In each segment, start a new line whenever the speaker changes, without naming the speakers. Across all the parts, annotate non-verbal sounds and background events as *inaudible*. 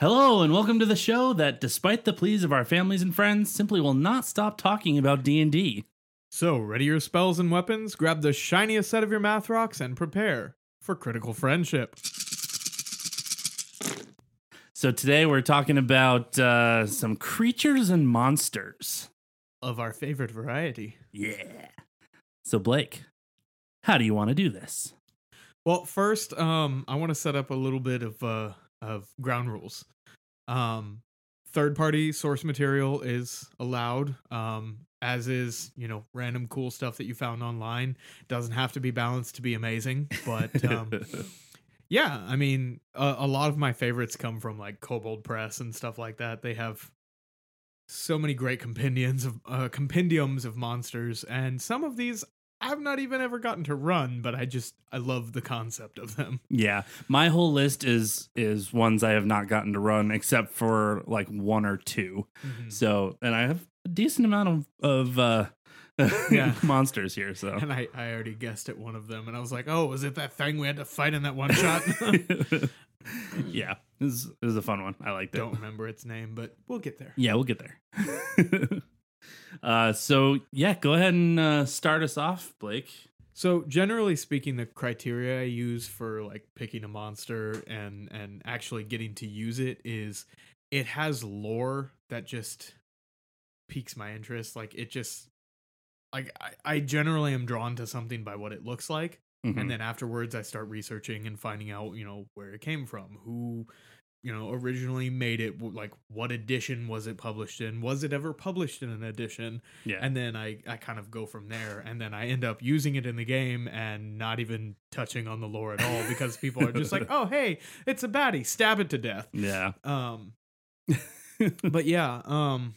Hello and welcome to the show that despite the pleas of our families and friends simply will not stop talking about D&D.
So, ready your spells and weapons, grab the shiniest set of your math rocks, and prepare for critical friendship.
So today we're talking about uh, some creatures and monsters.
Of our favorite variety.
Yeah. So Blake, how do you want to do this?
Well, first, um, I want to set up a little bit of uh of ground rules. Um, third party source material is allowed. Um, as is, you know, random cool stuff that you found online. Doesn't have to be balanced to be amazing, but um, *laughs* yeah, I mean, a, a lot of my favorites come from like Kobold Press and stuff like that. They have so many great compendiums of uh, compendiums of monsters, and some of these I've not even ever gotten to run, but I just I love the concept of them.
yeah, my whole list is is ones I have not gotten to run except for like one or 2
Mhm.
So, and I have a decent amount of of uh *laughs*
Yeah.
monsters here, so
And I, I already guessed at one of them, and I was like, "Oh, was it that thing we had to fight in that one shot?" *laughs*
yeah, this is, this is a fun one. I liked it.
Don't remember its name, but we'll get there.
Yeah, we'll get there. *laughs* uh, so yeah, go ahead and uh, start us off, Blake.
So generally speaking, the criteria I use for like picking a monster and and actually getting to use it is it has lore that just piques my interest. Like it just like I, I generally am drawn to something by what it looks like.
Mhm.
and then afterwards i start researching and finding out you know where it came from who you know originally made it like what edition was it published in? Was it ever published in an edition?
Yeah,
and then i i kind of go from there and then i end up using it in the game and not even touching on the lore at all because people are just like *laughs* oh hey it's a baddie stab it to death.
Yeah.
um *laughs* but yeah um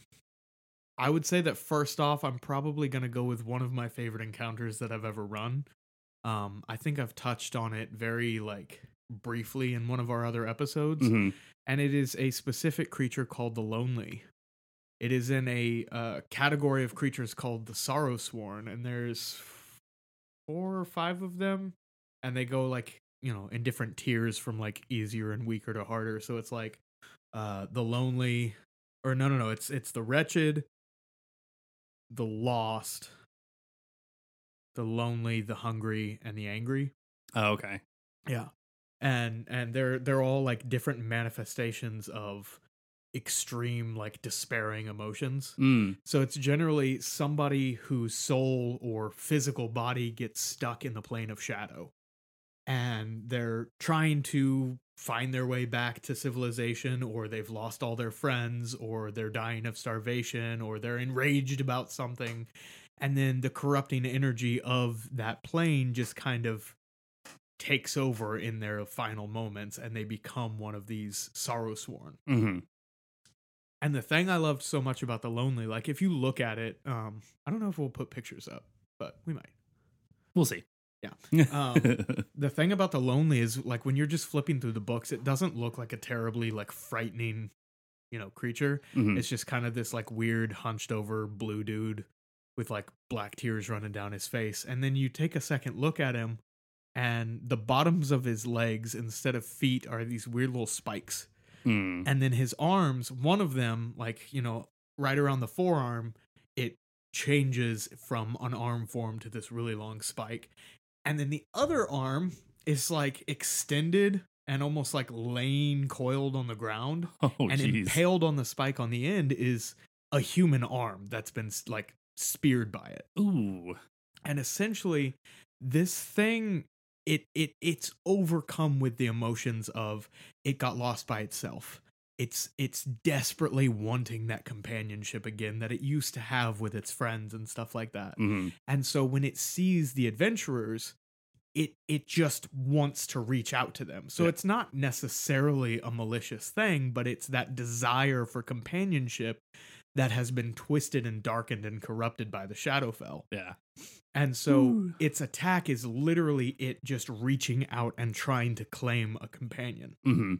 i would say that first off i'm probably going to go with one of my favorite encounters that i've ever run. Um i think i've touched on it very like briefly in one of our other episodes
Mhm.
and it is a specific creature called the lonely it is in a uh, category of creatures called the sorrow sworn and there's four or five of them and they go like you know in different tiers from like easier and weaker to harder so it's like uh the lonely or no no no it's it's the wretched the lost the lonely the hungry and the angry
Oh, okay.
yeah and and they're they're all like different manifestations of extreme like despairing emotions
Mm.
so it's generally somebody whose soul or physical body gets stuck in the plane of shadow. And they're trying to find their way back to civilization, or they've lost all their friends, or they're dying of starvation, or they're enraged about something. And then the corrupting energy of that plane just kind of takes over in their final moments, and they become one of these sorrow sworn.
hmm
And the thing I loved so much about The Lonely, like if you look at it, um, I don't know if we'll put pictures up, but we might.
We'll see.
Yeah. *laughs* Um, The thing about The Lonely is like when you're just flipping through the books, it doesn't look like a terribly like frightening, you know, creature.
Mhm.
It's just kind of this like weird hunched over blue dude with like black tears running down his face. And then you take a second look at him and the bottoms of his legs instead of feet are these weird little spikes
Mm.
and then his arms one of them like you know right around the forearm it changes from an arm form to this really long spike and then the other arm is like extended and almost like laying coiled on the ground *laughs*
Oh,
and
jeez.
impaled on the spike on the end is a human arm that's been like speared by it
Ooh.
and essentially this thing it it it's overcome with the emotions of it got lost by itself. It's it's desperately wanting that companionship again that it used to have with its friends and stuff like that.
Hmm
and so when it sees the adventurers it it just wants to reach out to them. So
Yeah.
it's not necessarily a malicious thing but it's that desire for companionship that has been twisted and darkened and corrupted by the shadowfell
Yeah.
and so
Ooh.
its attack is literally it just reaching out and trying to claim a companion,
hmm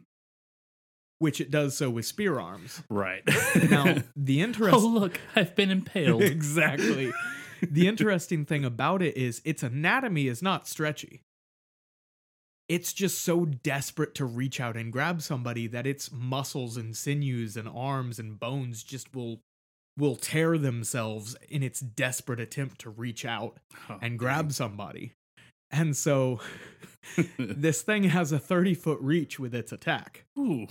which it does so with spear arms.
Right.
Now, *laughs* the interesting.
oh look, I've been impaled. *laughs*
exactly. the *laughs* interesting thing about it is its anatomy is not stretchy. It's just so desperate to reach out and grab somebody that its muscles and sinews and arms and bones just will will tear themselves in its desperate attempt to reach out
Oh,
and grab somebody. And so *laughs* this thing has a 30 foot reach with its attack.
Ooh.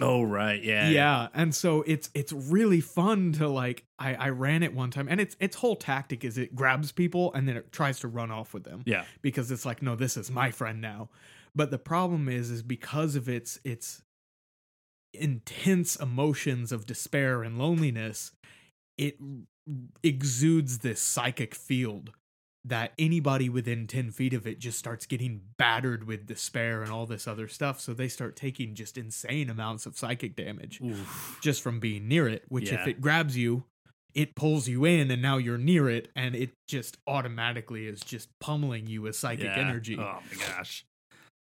Oh right, yeah.
Yeah. And so it's it's really fun to like I, I ran it one time and its its whole tactic is it grabs people and then it tries to run off with them.
Yeah.
Because it's like, no, this is my friend now. But the problem is is because of its its intense emotions of despair and loneliness, it exudes this psychic field that anybody within 10 feet of it just starts getting battered with despair and all this other stuff. So they start taking just insane amounts of psychic damage
Oof.
just from being near it, which
Yeah.
if it grabs you, it pulls you in and now you're near it and it just automatically is just pummeling you with psychic
Yeah.
energy.
Oh my gosh.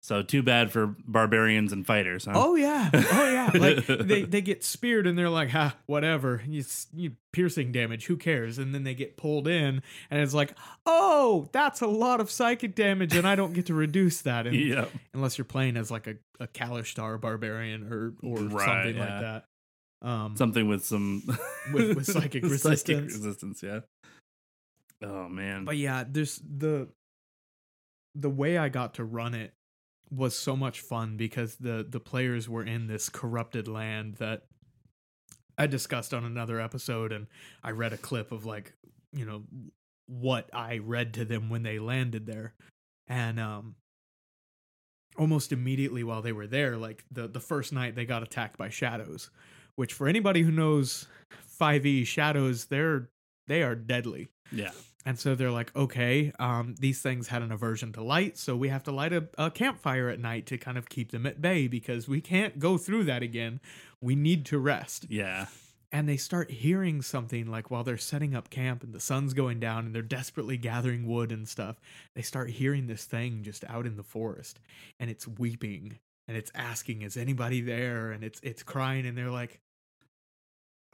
So too bad for barbarians and fighters, huh?
Oh yeah, oh yeah. Like *laughs* they, they get speared and they're like, ha, whatever. You, you piercing damage, who cares? And then they get pulled in and it's like, oh, that's a lot of psychic damage, and I don't get to reduce that. *laughs* And,
Yep.
Unless you're playing as like a, a Kalashtar barbarian or or
Right,
something
yeah.
like that. Um,
Something with some *laughs*
With- with psychic resistance.
resistance, yeah. Oh man.
but yeah, there's the the way I got to run it was so much fun because the the players were in this corrupted land that I discussed on another episode and I read a clip of like, you know, what I read to them when they landed there. And um almost immediately while they were there, like the the first night they got attacked by shadows, which for anybody who knows 5e shadows, they're they are deadly.
yeah.
And so they're like, okay, um, these things had an aversion to light, so we have to light a, a campfire at night to kind of keep them at bay because we can't go through that again. We need to rest.
Yeah.
And they start hearing something like while they're setting up camp and the sun's going down and they're desperately gathering wood and stuff, they start hearing this thing just out in the forest and it's weeping and it's asking, is anybody there? And it's it's crying and they're like,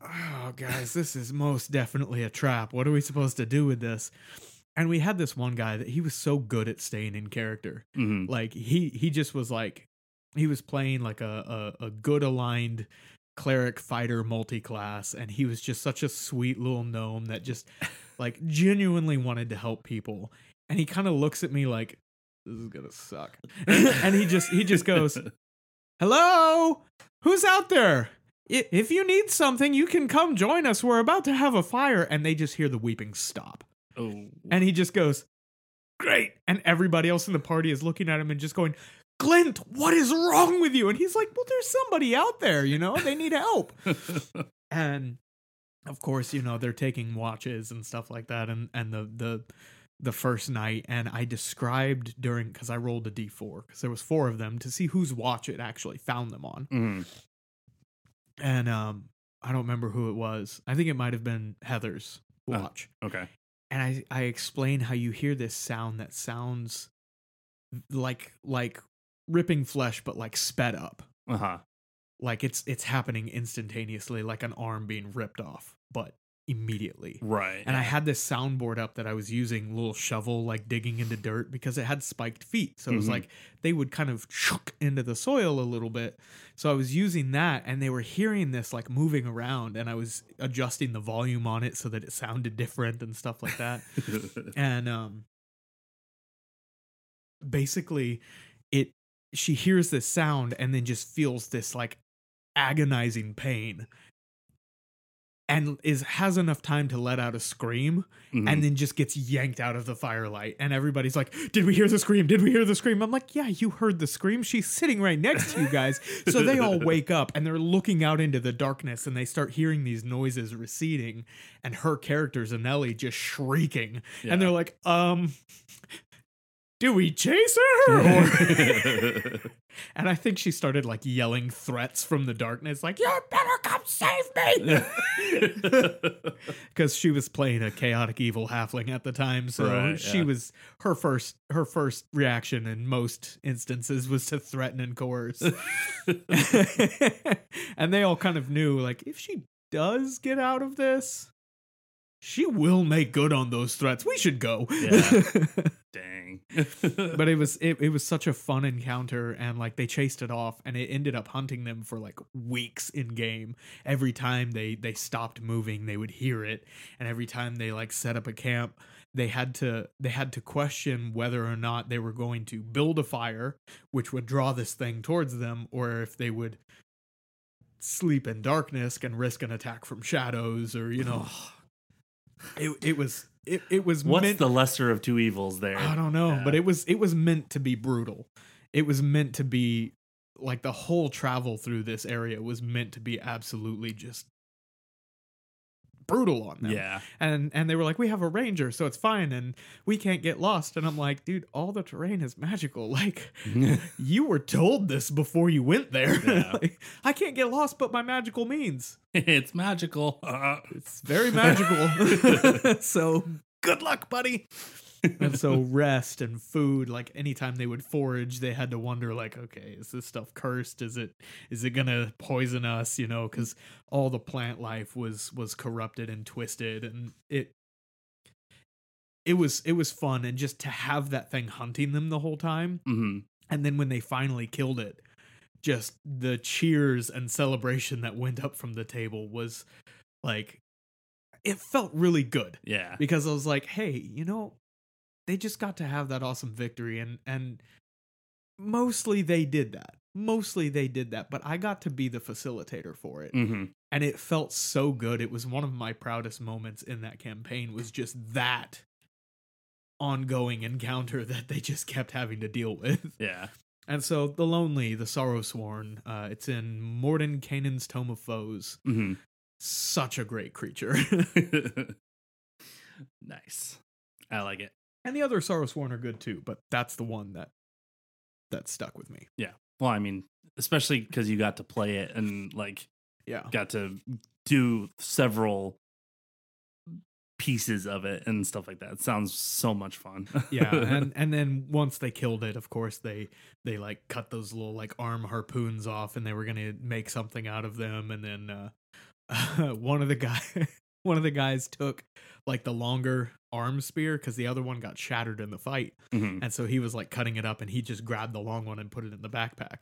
oh guys this is most definitely a trap. What are we supposed to do with this? And we had this one guy that he was so good at staying in character.
Mhm.
like he he just was like he was playing like a a, a good aligned cleric fighter multi-class and he was just such a sweet little gnome that just *laughs* like genuinely wanted to help people. And he kind of looks at me like this is gonna suck. *laughs* And he just he just goes *laughs* hello? Who's out there if you need something you can come join us. We're about to have a fire. And they just hear the weeping stop.
Oh.
and he just goes great. And everybody else in the party is looking at him and just going glint what is wrong with you? And he's like well there's somebody out there you know? They need help. *laughs* And of course you know they're taking watches and stuff like that and and the the the first night. And i described during because i rolled a d4 because there was four of them to see whose watch it actually found them on.
Mhm.
And um i don't remember who it was i think it might have been heather's
Oh.
watch
Okay.
and i i explain how you hear this sound that sounds like like ripping flesh but like sped up
Uh huh.
like it's it's happening instantaneously like an arm being ripped off but immediately.
Right.
and i had this soundboard up that i was using little shovel like digging into dirt because it had spiked feet. So it was
Mhm.
like they would kind of shook into the soil a little bit. So i was using that and they were hearing this like moving around and i was adjusting the volume on it so that it sounded different and stuff like that. *laughs* And um basically it she hears this sound and then just feels this like agonizing pain and is has enough time to let out a scream
Mhm.
and then just gets yanked out of the firelight. And everybody's like did we hear the scream? Did we hear the scream? I'm like yeah you heard the scream. She's sitting right next to you guys. *laughs* So they all wake up and they're looking out into the darkness and they start hearing these noises receding and her character zanelli just shrieking.
Yeah.
and they're like um do we chase her? *laughs* *laughs* And i think she started like yelling threats from the darkness like you better come save me! *laughs* Because she was playing a chaotic evil halfling at the time so
Right,
she
yeah.
was her first her first reaction in most instances was to threaten and coerce. And they all kind of knew like if she does get out of this she will make good on those threats we should go
Yeah. *laughs* Dang.
but it *laughs* was it, it was such a fun encounter and like they chased it off and it ended up hunting them for like weeks in game every time they they stopped moving they would hear it and every time they like set up a camp they had to they had to question whether or not they were going to build a fire which would draw this thing towards them or if they would sleep in darkness and risk an attack from shadows or you know *sighs* oh, it, it was it, it was
What's
meant
the lesser of two evils there?
I don't know,
Yeah.
but it was it was meant to be brutal. It was meant to be like the whole travel through this area was meant to be absolutely just brutal on them.
Yeah.
And and they were like, "We have a ranger, so it's fine and we can't get lost." And I'm like, "Dude, all the terrain is magical. *laughs* Like *laughs* you were told this before you went there. *laughs*
Yeah.
Like, I can't get lost but by magical means.
it's magical. Uh,
It's very magical. so good luck, buddy. *laughs* and so rest and food, like anytime they would forage, they had to wonder, like, okay, is this stuff cursed? Is it is it gonna poison us? You know, because all the plant life was was corrupted and twisted, and it it was it was fun, and just to have that thing hunting them the whole time,
mhm.
and then when they finally killed it, just the cheers and celebration that went up from the table was like it felt really good
Yeah.
because I was like, hey, you know, they just got to have that awesome victory and and mostly they did that. Mostly they did that, but I got to be the facilitator for it.
hmm
And it felt so good. It was one of my proudest moments in that campaign was just that ongoing encounter *laughs* that they just kept having to deal with.
Yeah.
And so the lonely, the sorrow sworn, uh, it's in Mordenkainen's Tome of Foes.
hmm
Such a great creature. *laughs* *laughs*
nice. I like it.
And the other sorrow sworn are good too, but that's the one that that stuck with me. Yeah.
Well, I mean, especially because you got to play it and like
Yeah.
got to do several pieces of it and stuff like that. It sounds so much fun. *laughs*
yeah and and then once they killed it of course they they like cut those little like arm harpoons off and they were gonna make something out of them and then uh *laughs* one of the guy *laughs* one of the guys took like the longer arm spear because the other one got shattered in the fight.
Mhm.
and so he was like cutting it up and he just grabbed the long one and put it in the backpack.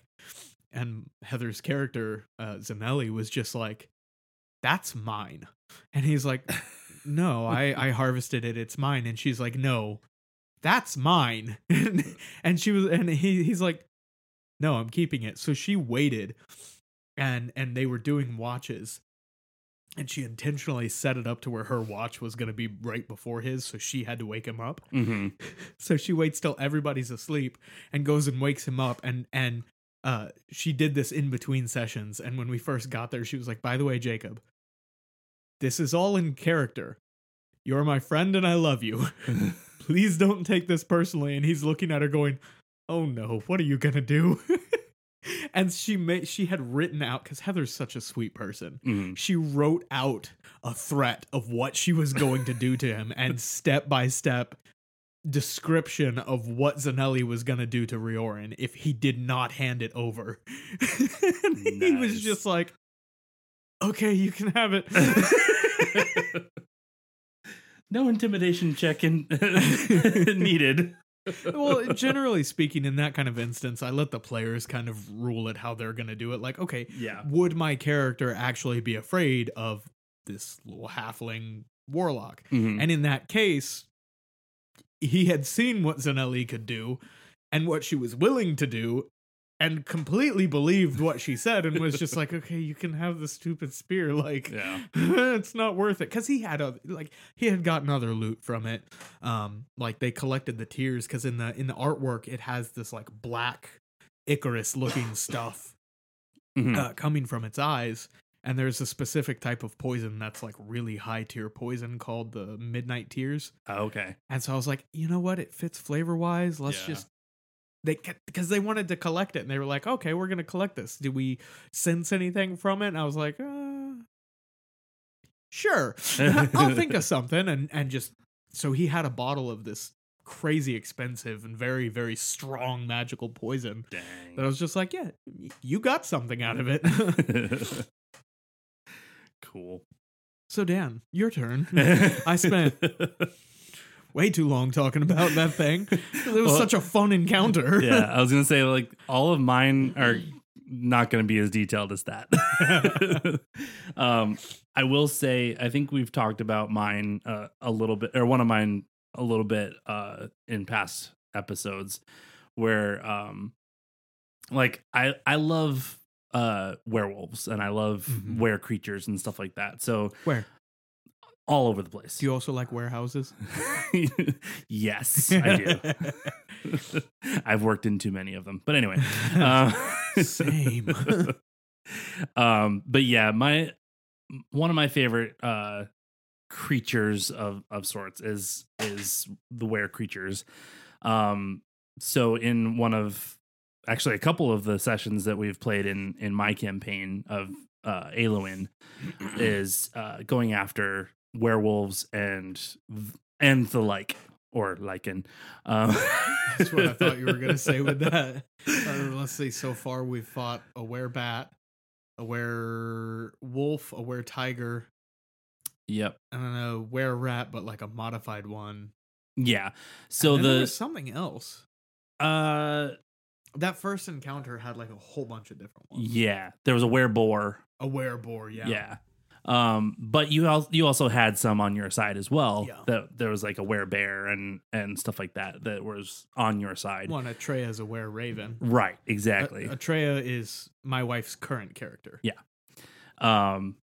And heather's character uh zanelli was just like that's mine. And he's like *laughs* no i i harvested it. It's mine. And she's like no that's mine. *laughs* And, and she was and he he's like no i'm keeping it. So she waited and and they were doing watches and she intentionally set it up to where her watch was going to be right before his so she had to wake him up.
Mhm. *laughs*
so she waits till everybody's asleep and goes and wakes him up and and uh she did this in between sessions and when we first got there she was like by the way jacob this is all in character. You're my friend and i love you. *laughs* Please don't take this personally. And he's looking at her going oh no. What are you gonna do *laughs* *laughs* and she made she had written out because heather's such a sweet person
Mhm.
she wrote out a threat of what she was going to do to him *laughs* and step by step description of what Zanelli was going to do to Riorin if he did not hand it over. *laughs* and he was just like, okay, you can have it.
no intimidation check in needed.
Well, generally speaking, in that kind of instance, I let the players kind of rule it how they're going to do it. Like, okay,
yeah.
would my character actually be afraid of this little halfling warlock?
Mhm.
And in that case, he had seen what Zanelli could do and what she was willing to do and completely believed what she said and was just like, okay, you can have the stupid spear. Like,
Yeah. *laughs*
it's not worth it. Cause he had a, like, he had gotten other loot from it. Um, like they collected the tears because in the, in the artwork, it has this like black ichorous looking *laughs* stuff
Mhm.
uh, coming from its eyes. And there's a specific type of poison that's like really high tier poison called the midnight tears.
Oh, okay.
And so I was like, you know what? It fits flavor wise. Let's
Yeah.
just they because they wanted to collect it and they were like, okay, we're gonna collect this. do we sense anything from it? And I was like, uh, sure, *laughs* I'll think of *laughs* something. And and just so he had a bottle of this crazy expensive and very very strong magical poison that I was just like, yeah, you got something out of it. *laughs*
cool.
so Dan, your turn. I spent way too long talking about that thing. *laughs* It was
Well-
such a fun encounter.
yeah, I *laughs* was gonna say like all of mine are not gonna be as detailed as that. *laughs* um, I will say I think we've talked about mine uh, a little bit, or one of mine a little bit uh, in past episodes, where um, like I I love uh werewolves and I love
Mhm.
were creatures and stuff like that. So
Where?
All over the place.
Do you also like warehouses? *laughs*
yes, I do. *laughs* I've worked in too many of them. But anyway. Um, *laughs*
Same.
um, but yeah, my one of my favorite uh creatures of of sorts is is the were creatures. Um so in one of actually a couple of the sessions that we've played in in my campaign of uh Aloin *clears throat* is uh going after werewolves and and the like or lycan. Um,
That's what I thought you were gonna say with that. *laughs* Uh, let's see. So far, we've fought a werebat, a werewolf, a were tiger,
Yep.
and a were rat, but like a modified one.
Yeah. So
And then there
the
was something else.
uh
That first encounter had like a whole bunch of different ones.
yeah, there was a wereboar.
A wereboar, yeah.
Yeah. Um, but you also you also had some on your side as well.
Yeah.
That there was like a werebear and and stuff like that that was on your side.
One Atreya is a were raven.
Right. Exactly.
Atreya is my wife's current character.
Yeah. Um,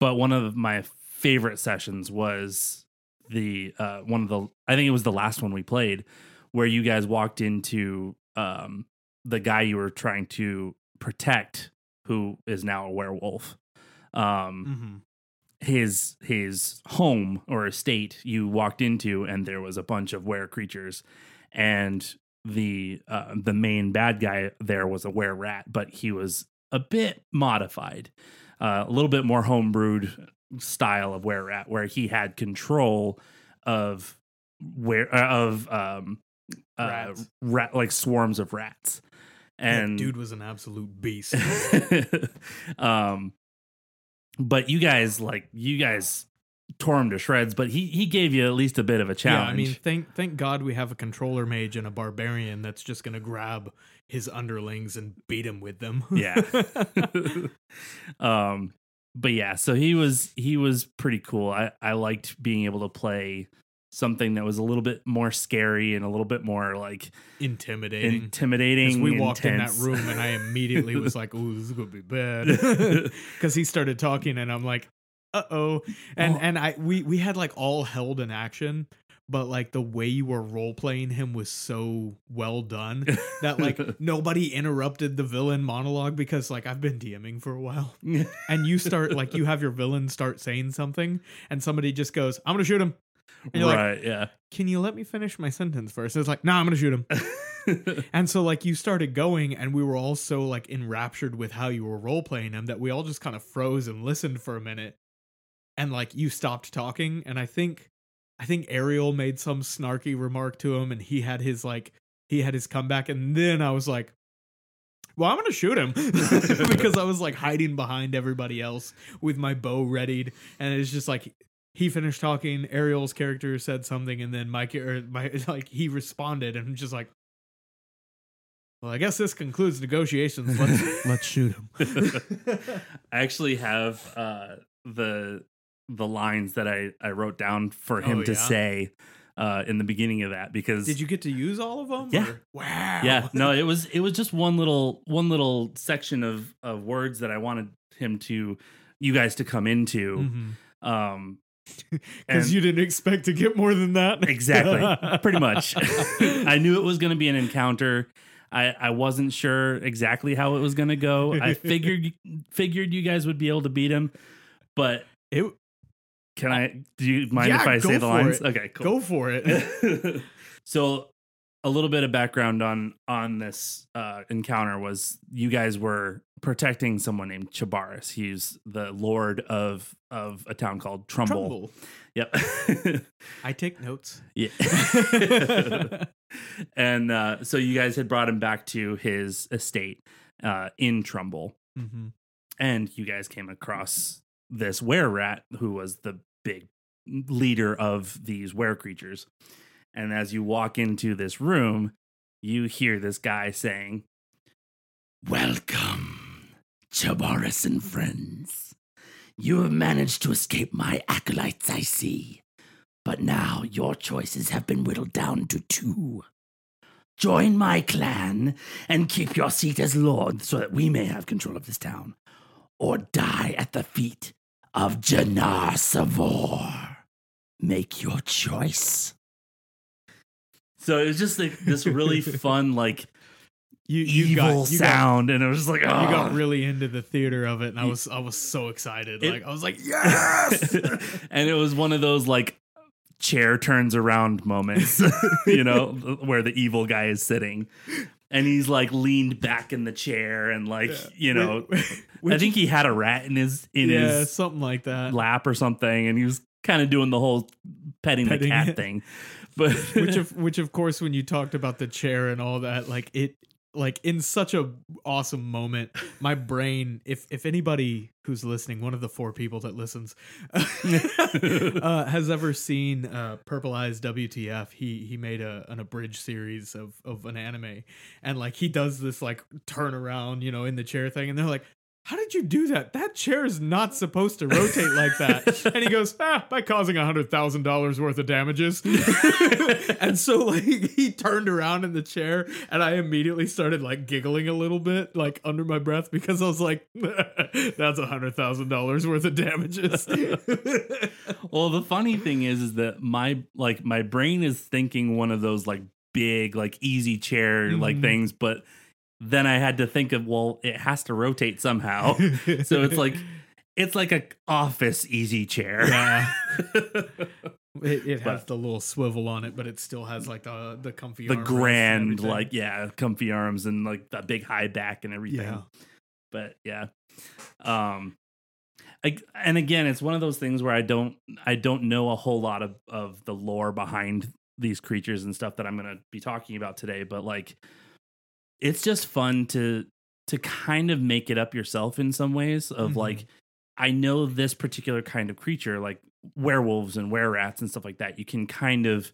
but one of my favorite sessions was the uh one of the I think it was the last one we played where you guys walked into um the guy you were trying to protect who is now a werewolf. Um
Mm-hmm.
his his home or estate you walked into and there was a bunch of were creatures and the uh, the main bad guy there was a were rat but he was a bit modified uh, a little bit more homebrewed style of were rat where he had control of where uh, of um uh, rat like swarms of rats and
that dude was an absolute beast. *laughs*
um but you guys like you guys tore him to shreds but he he gave you at least a bit of a challenge.
yeah, I mean, thank thank God we have a controller mage and a barbarian that's just gonna grab his underlings and beat him with them.
yeah *laughs* *laughs* um but yeah so he was he was pretty cool i i liked being able to play something that was a little bit more scary and a little bit more like
Intimidating.
intimidating
we walked in that room, and I immediately was like, "Ooh, this is gonna be bad," *laughs* because he started talking, and I'm like, "Uh oh," and
Oh.
and I we we had like all held in action, but like the way you were role playing him was so well done that like *laughs* nobody interrupted the villain monologue because like I've been DMing for a while, *laughs* and you start like you have your villain start saying something, and somebody just goes, "I'm gonna shoot him." And you're like,
right yeah
Can you let me finish my sentence first? It's like, nah, I'm gonna shoot him. *laughs* And so like you started going and we were all so like enraptured with how you were role playing him that we all just kind of froze and listened for a minute. And like you stopped talking and I think I think Ariel made some snarky remark to him and he had his like he had his comeback and then I was like well, I'm gonna shoot him *laughs* because I was like hiding behind everybody else with my bow readied, and it's just like he finished talking. Ariel's character said something, and then Mike or my *laughs* like he responded, and I'm just like, well, I guess this concludes negotiations. Let's *laughs* let's shoot him. *laughs*
I actually have uh, the the lines that I I wrote down for him
Oh,
to
yeah?
say uh, in the beginning of that because
Did you get to use all of them?
Yeah.
or- Wow.
yeah no it was it was just one little one little section of of words that I wanted him to you guys to come into
Mm-hmm.
um *laughs*
Because you didn't expect to get more than that.
exactly *laughs* pretty much *laughs* I knew it was going to be an encounter I, I wasn't sure exactly how it was going to go. I figured figured you guys would be able to beat him, but
It,
Can I? Do you mind
Yeah,
if I say the lines?
it.
Okay, cool.
Go for it.
so, a little bit of background on on this uh, encounter was you guys were protecting someone named Chabaris. He's the lord of of a town called Trumbull.
Trumbull.
Yep.
I take notes. *laughs*
yeah. and uh, so you guys had brought him back to his estate uh, in Trumbull,
Mm-hmm.
and you guys came across this were rat who was the big leader of these were creatures. And as you walk into this room, you hear this guy saying, Welcome, Chabaris and friends. You have managed to escape my acolytes, I see. But now your choices have been whittled down to two. Join my clan and keep your seat as lord so that we may have control of this town, or die at the feet of Janar Savor. Make your choice. So it was just like this really *laughs* fun, like
You you
evil
got you got,
sound, and it was like,
you got really into the theater of it, and I was I was so excited.
It-
like I was like, yes. *laughs*
and it was one of those like chair turns around moments, *laughs* you know, where the evil guy is sitting. And he's like leaned back in the chair and like, you know, I think he had a rat in his in
yeah,
his
something like that.
lap or something, and he was kind of doing the whole petting,
Petting
the cat
it.
thing. But
which of *laughs* which of course when you talked about the chair and all that like it like in such a awesome moment my brain if if anybody who's listening one of the four people that listens *laughs* uh, has ever seen uh purple eyes wtf he he made a an abridged series of of an anime. And like he does this like turn around you know in the chair thing and they're like how did you do that? That chair is not supposed to rotate like that. *laughs* And he goes, ah, by causing a hundred thousand dollars worth of damages. *laughs* and so like he turned around in the chair and I immediately started like giggling a little bit, like under my breath, because I was like, *laughs* that's a hundred thousand dollars worth of damages.
well, the funny thing is, is that my like my brain is thinking one of those like big, like easy chair like
Mhm.
things, but then I had to think of well, it has to rotate somehow. *laughs* so it's like it's like a office easy chair.
Yeah. *laughs* It, it has
But-
the little swivel on it, but it still has like the the comfy
the grand, like yeah, comfy arms and like the big high back and everything.
yeah.
but yeah um I, and again it's one of those things where i don't i don't know a whole lot of of the lore behind these creatures and stuff that i'm going to be talking about today but like it's just fun to to kind of make it up yourself in some ways of
Mhm.
like i know this particular kind of creature like werewolves and were rats and stuff like that you can kind of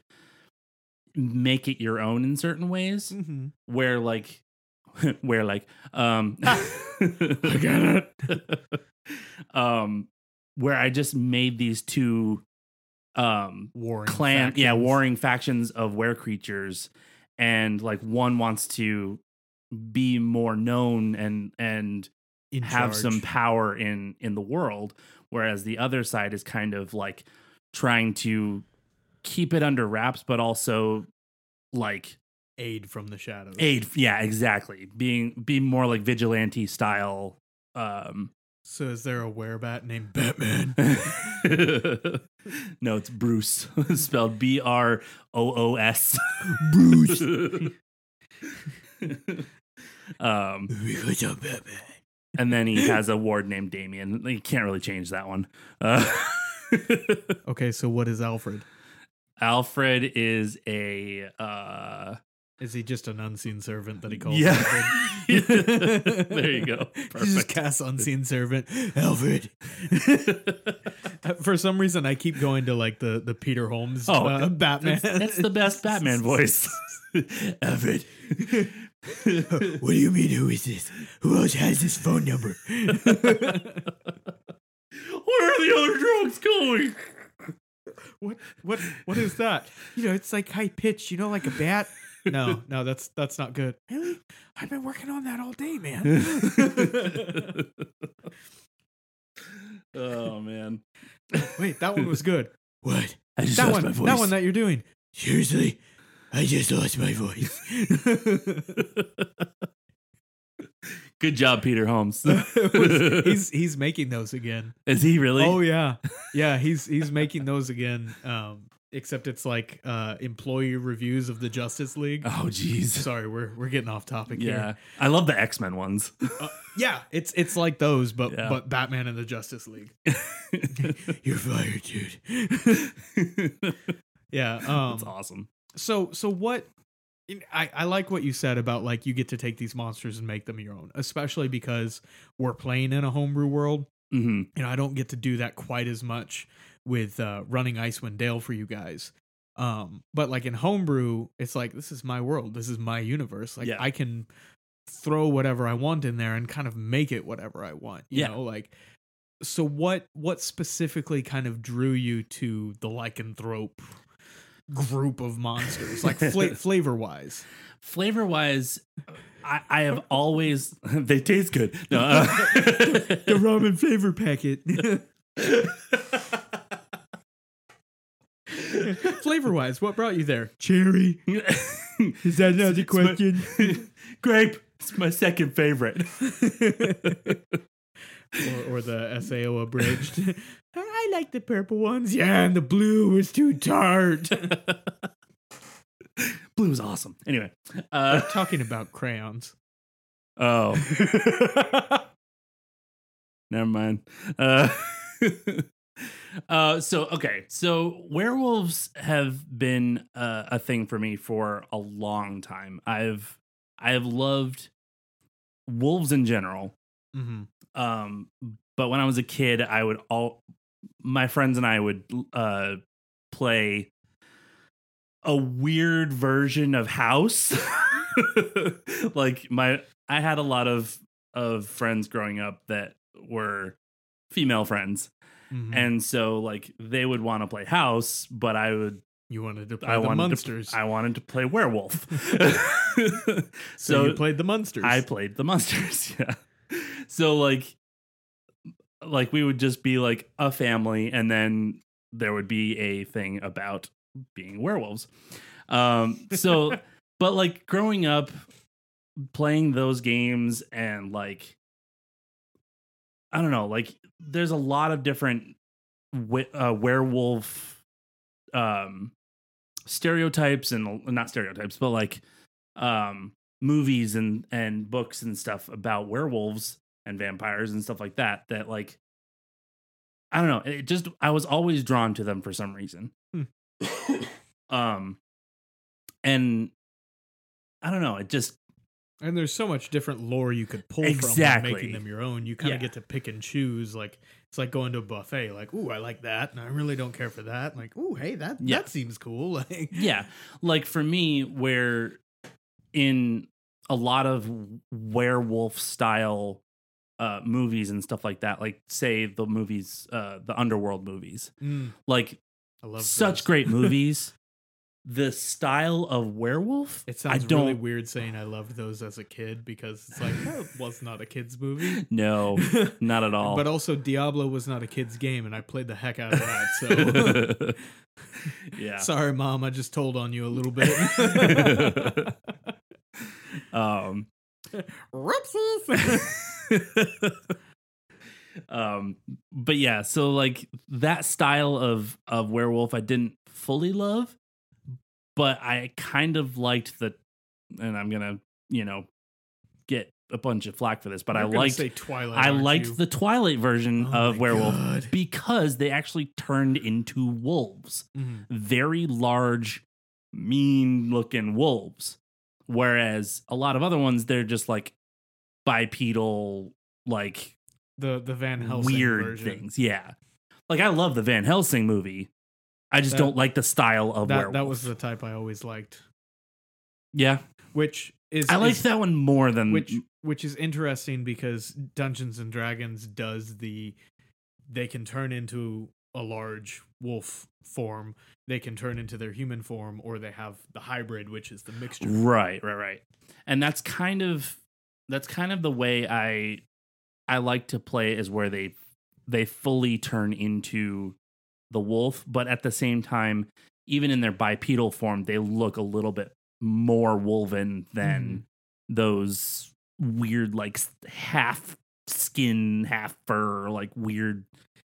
make it your own in certain ways
Mhm.
where like *laughs* where like um *laughs* *laughs*
I get
it um where i just made these two um
Warring
clan yeah
factions.
warring factions of were creatures and like one wants to be more known and and
In
have some power in in the world whereas the other side is kind of like trying to keep it under wraps but also like
aid from the shadows.
aid yeah exactly being be more like vigilante style um
So is there a werebat named Batman? *laughs*
no it's bruce *laughs* spelled b-r-o-o-s
Bruce. *laughs*
um
because I'm Batman.
and then he has a ward named damien you can't really change that one uh, *laughs*
Okay, so what is Alfred?
alfred is a uh
Is he just an unseen servant that he calls
Yeah.
Alfred? *laughs*
There you go. *laughs*
He just
Perfect.
casts unseen servant. Alfred. For some reason, I keep going to like the the Peter Holmes
Oh,
uh, Batman.
That's, that's the best Batman voice. Alfred. *laughs*
what do you mean? Who is this? Who else has this phone number? *laughs*
Where are the other drugs going?
what what what is that? You know, it's like high pitched. You know, like a bat. No, no, that's that's not good. Really? I've been working on that all day, man. *laughs*
oh man.
Wait, that one was good. What?
I just
That
lost
one.
my voice.
That one that you're doing. Seriously, I just lost my voice. *laughs*
Good job, Peter Holmes. *laughs*
he's *laughs* he's making those again.
Is he really?
Oh yeah, yeah. He's he's making those again. Um, except it's like uh employee reviews of the Justice League.
Oh jeez.
Sorry, we're we're getting off topic
Yeah.
here.
I love the X-Men ones.
Uh, yeah, it's it's like those, but
Yeah.
but Batman and the Justice League. You're fired, dude. Yeah. Um,
That's awesome.
So so what I, I like what you said about like you get to take these monsters and make them your own, especially because we're playing in a homebrew world.
hmm
You know, I don't get to do that quite as much with uh, running Icewind Dale for you guys. Um, but like in homebrew, it's like this is my world, this is my universe. Like
Yeah.
I can throw whatever I want in there and kind of make it whatever I want. You
Yeah.
know, like so what what specifically kind of drew you to the lycanthrope group of monsters, like fla- *laughs* flavor wise?
Flavor wise, I, I have always *laughs* they taste good. No, uh, *laughs*
the ramen flavor packet. flavor wise, what brought you there? Cherry. Is that another
It's my-
question?
Grape. It's my second favorite.
or, or the SAO abridged. I like the purple ones. Yeah, and the blue was too tart. *laughs*
Blue is awesome. Anyway, uh,
Talking about crayons.
oh, *laughs* never mind. Uh, *laughs* uh, so okay, so werewolves have been uh, a thing for me for a long time. I've I have loved wolves in general.
hmm
Um, but when I was a kid, I would all my friends and I would uh play a weird version of House. *laughs* like my I had a lot of of friends growing up that were female friends.
hmm
And so like they would want to play House, but I would
you wanted to play
I
the monsters.
I wanted to play Werewolf. *laughs* *laughs*
so,
so
you played the monsters.
I played the monsters. Yeah. So like like we would just be like a family and then there would be a thing about being werewolves. Um so *laughs* but like growing up playing those games and like I don't know, like there's a lot of different uh, werewolf um stereotypes and not stereotypes but like um movies and and books and stuff about werewolves and vampires and stuff like that that like I don't know, it just I was always drawn to them for some reason. *laughs* um and I don't know, it just
and there's so much different lore you could pull
Exactly.
from making them your own. You kind of
Yeah.
get to pick and choose. Like it's like going to a buffet. Like, ooh, I like that, and I really don't care for that. Like, ooh, hey, that
Yeah.
that seems cool. *laughs* Like,
yeah like for me where in a lot of werewolf style uh movies and stuff like that like say the movies uh the underworld movies
mm,
like
I love
such
those.
great *laughs* movies the style of werewolf
It
i
sounds
don't
really weird saying I loved those as a kid because it's like that *laughs* was not a kid's movie. *laughs*
no not at all
But also Diablo was not a kid's game, and I played the heck out of that. So
yeah
sorry, mom, I just told on you a little bit.
um
Whoopsies. *laughs*
um but yeah so like that style of of werewolf i didn't fully love but i kind of liked the and i'm gonna you know get a bunch of flack for this but
You're
i liked
say Twilight.
i liked
you?
the twilight version
Oh
of werewolf
God.
because they actually turned into wolves
Mhm.
very large mean looking wolves whereas a lot of other ones they're just like bipedal like
the the Van Helsing
weird
version.
things. Yeah. Like I love the Van Helsing movie. I just
That-
don't like the style of
That
werewolf.
that was the type I always liked,
yeah.
which is
I liked
is-
that one more than
which which is interesting because Dungeons and Dragons does the they can turn into a large wolf form, they can turn into their human form, or they have the hybrid, which is the mixture.
right, right, right. And that's kind of that's kind of the way I I like to play is where they they fully turn into the wolf, but at the same time, even in their bipedal form, they look a little bit more wolven than those weird like half skin, half fur, like weird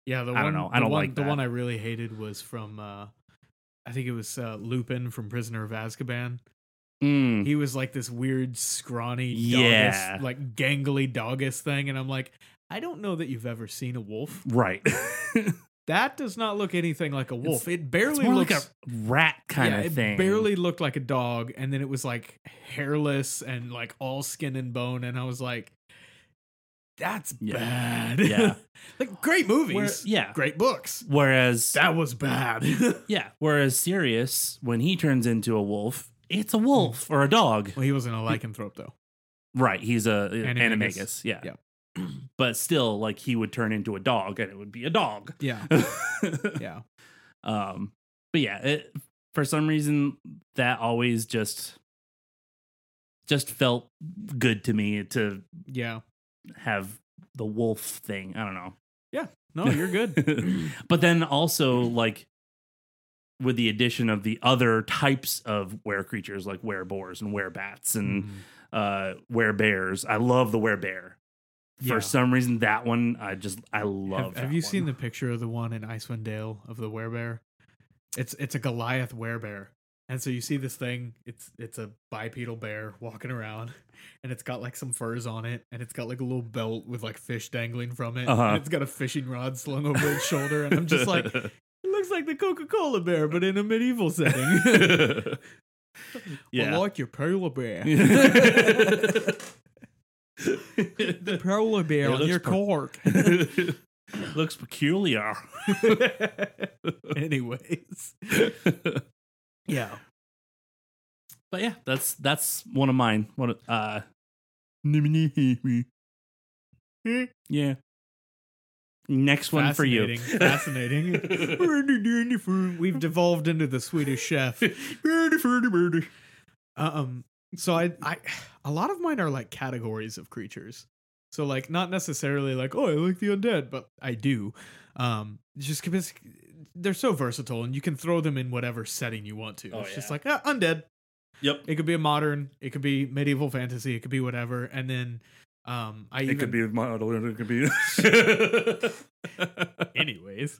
Yeah, the
I
one
don't know. I don't
one,
like
the one I really hated was from uh I think it was uh, Lupin from Prisoner of Azkaban.
Mm.
He was like this weird, scrawny,
Yeah.
doggish, like gangly doggish thing, and I'm like, I don't know that you've ever seen a wolf.
Right. *laughs*
That does not look anything like a wolf. it barely
it's
looks
like a rat kind
yeah,
of
it
thing.
barely looked like a dog, and then it was like hairless and like all skin and bone, and I was like, that's
Yeah.
bad.
Yeah. *laughs*
like great movies.
Where- yeah.
Great books.
Whereas
That was bad. *laughs*
yeah, whereas Sirius, when he turns into a wolf, it's a wolf or a dog.
well, he wasn't a lycanthrope though.
Right, he's a
Animagus.
animagus. Yeah.
Yeah. *clears throat*
but still, like he would turn into a dog and it would be a dog.
Yeah. *laughs* Yeah.
um but yeah, it, for some reason that always just just felt good to me to
Yeah.
have the wolf thing. I don't know. Yeah.
No, *laughs* you're good.
but then also like with the addition of the other types of were creatures like were boars and were bats and
Mhm.
uh were bears. I love the were bear. For
Yeah.
some reason that one I just I love
Have, have you seen the picture of the one in Icewind Dale of the werebear? It's it's a Goliath werebear. And so you see this thing, it's it's a bipedal bear walking around and it's got like some furs on it and it's got like a little belt with like fish dangling from it.
Uh-huh.
And it's got a fishing rod slung over its shoulder and I'm just like *laughs* looks like the Coca-Cola bear but in a medieval setting. *laughs*
yeah.
I like your polar bear. *laughs* the polar bear
It
on your
per-
cork. *laughs*
Looks peculiar.
Anyways. Yeah.
but yeah, that's that's one of mine. One of- uh yeah. Next one for you.
Fascinating. Fascinating. *laughs* We've devolved into the Swedish chef. Um. So I, I, a lot of mine are like categories of creatures. So like not necessarily like oh I like the undead, but I do. Um, just because they're so versatile and you can throw them in whatever setting you want to.
Oh,
it's just like ah, undead.
Yep.
It could be a modern. It could be medieval fantasy. It could be whatever. And then, um, I even,
It could be model. It could be.
anyways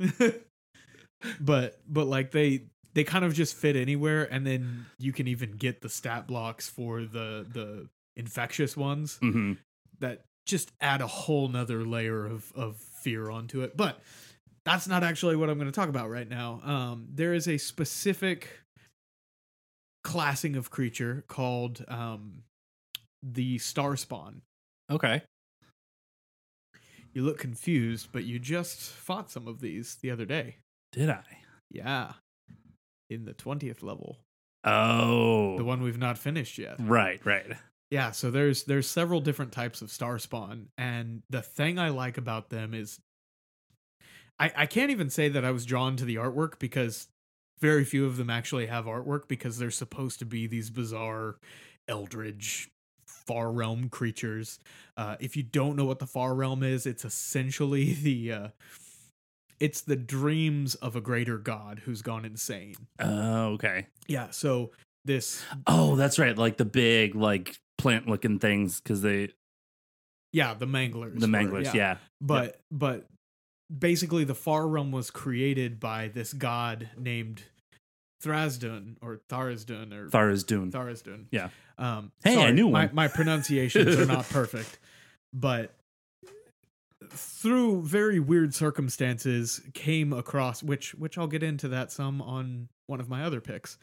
*laughs* but but like they they kind of just fit anywhere and then you can even get the stat blocks for the the infectious ones
hmm
that just add a whole nother layer of of fear onto it but that's not actually what i'm going to talk about right now um there is a specific classing of creature called um the star spawn
Okay.
you look confused but you just fought some of these the other day
Did I?
Yeah. In the 20th level.
Oh.
The one we've not finished yet.
Right. Right.
Yeah, so there's there's several different types of star spawn and the thing I like about them is I I can't even say that I was drawn to the artwork because very few of them actually have artwork because they're supposed to be these bizarre eldritch far realm creatures. Uh if you don't know what the far realm is, it's essentially *laughs* the uh it's the dreams of a greater god who's gone insane.
Oh. okay.
Yeah, so this
Oh, that's right. Like the big, like plant-looking things, because they
yeah, the manglers.
the
were,
manglers. Yeah.
But but basically the far realm was created by this god named Thrazdun or Tharazdun or
Thara's Dune.
Tharazdun.
Yeah.
Um
Hey, I knew
my,
one.
my pronunciations are not *laughs* perfect. But through very weird circumstances came across which which I'll get into that some on one of my other picks.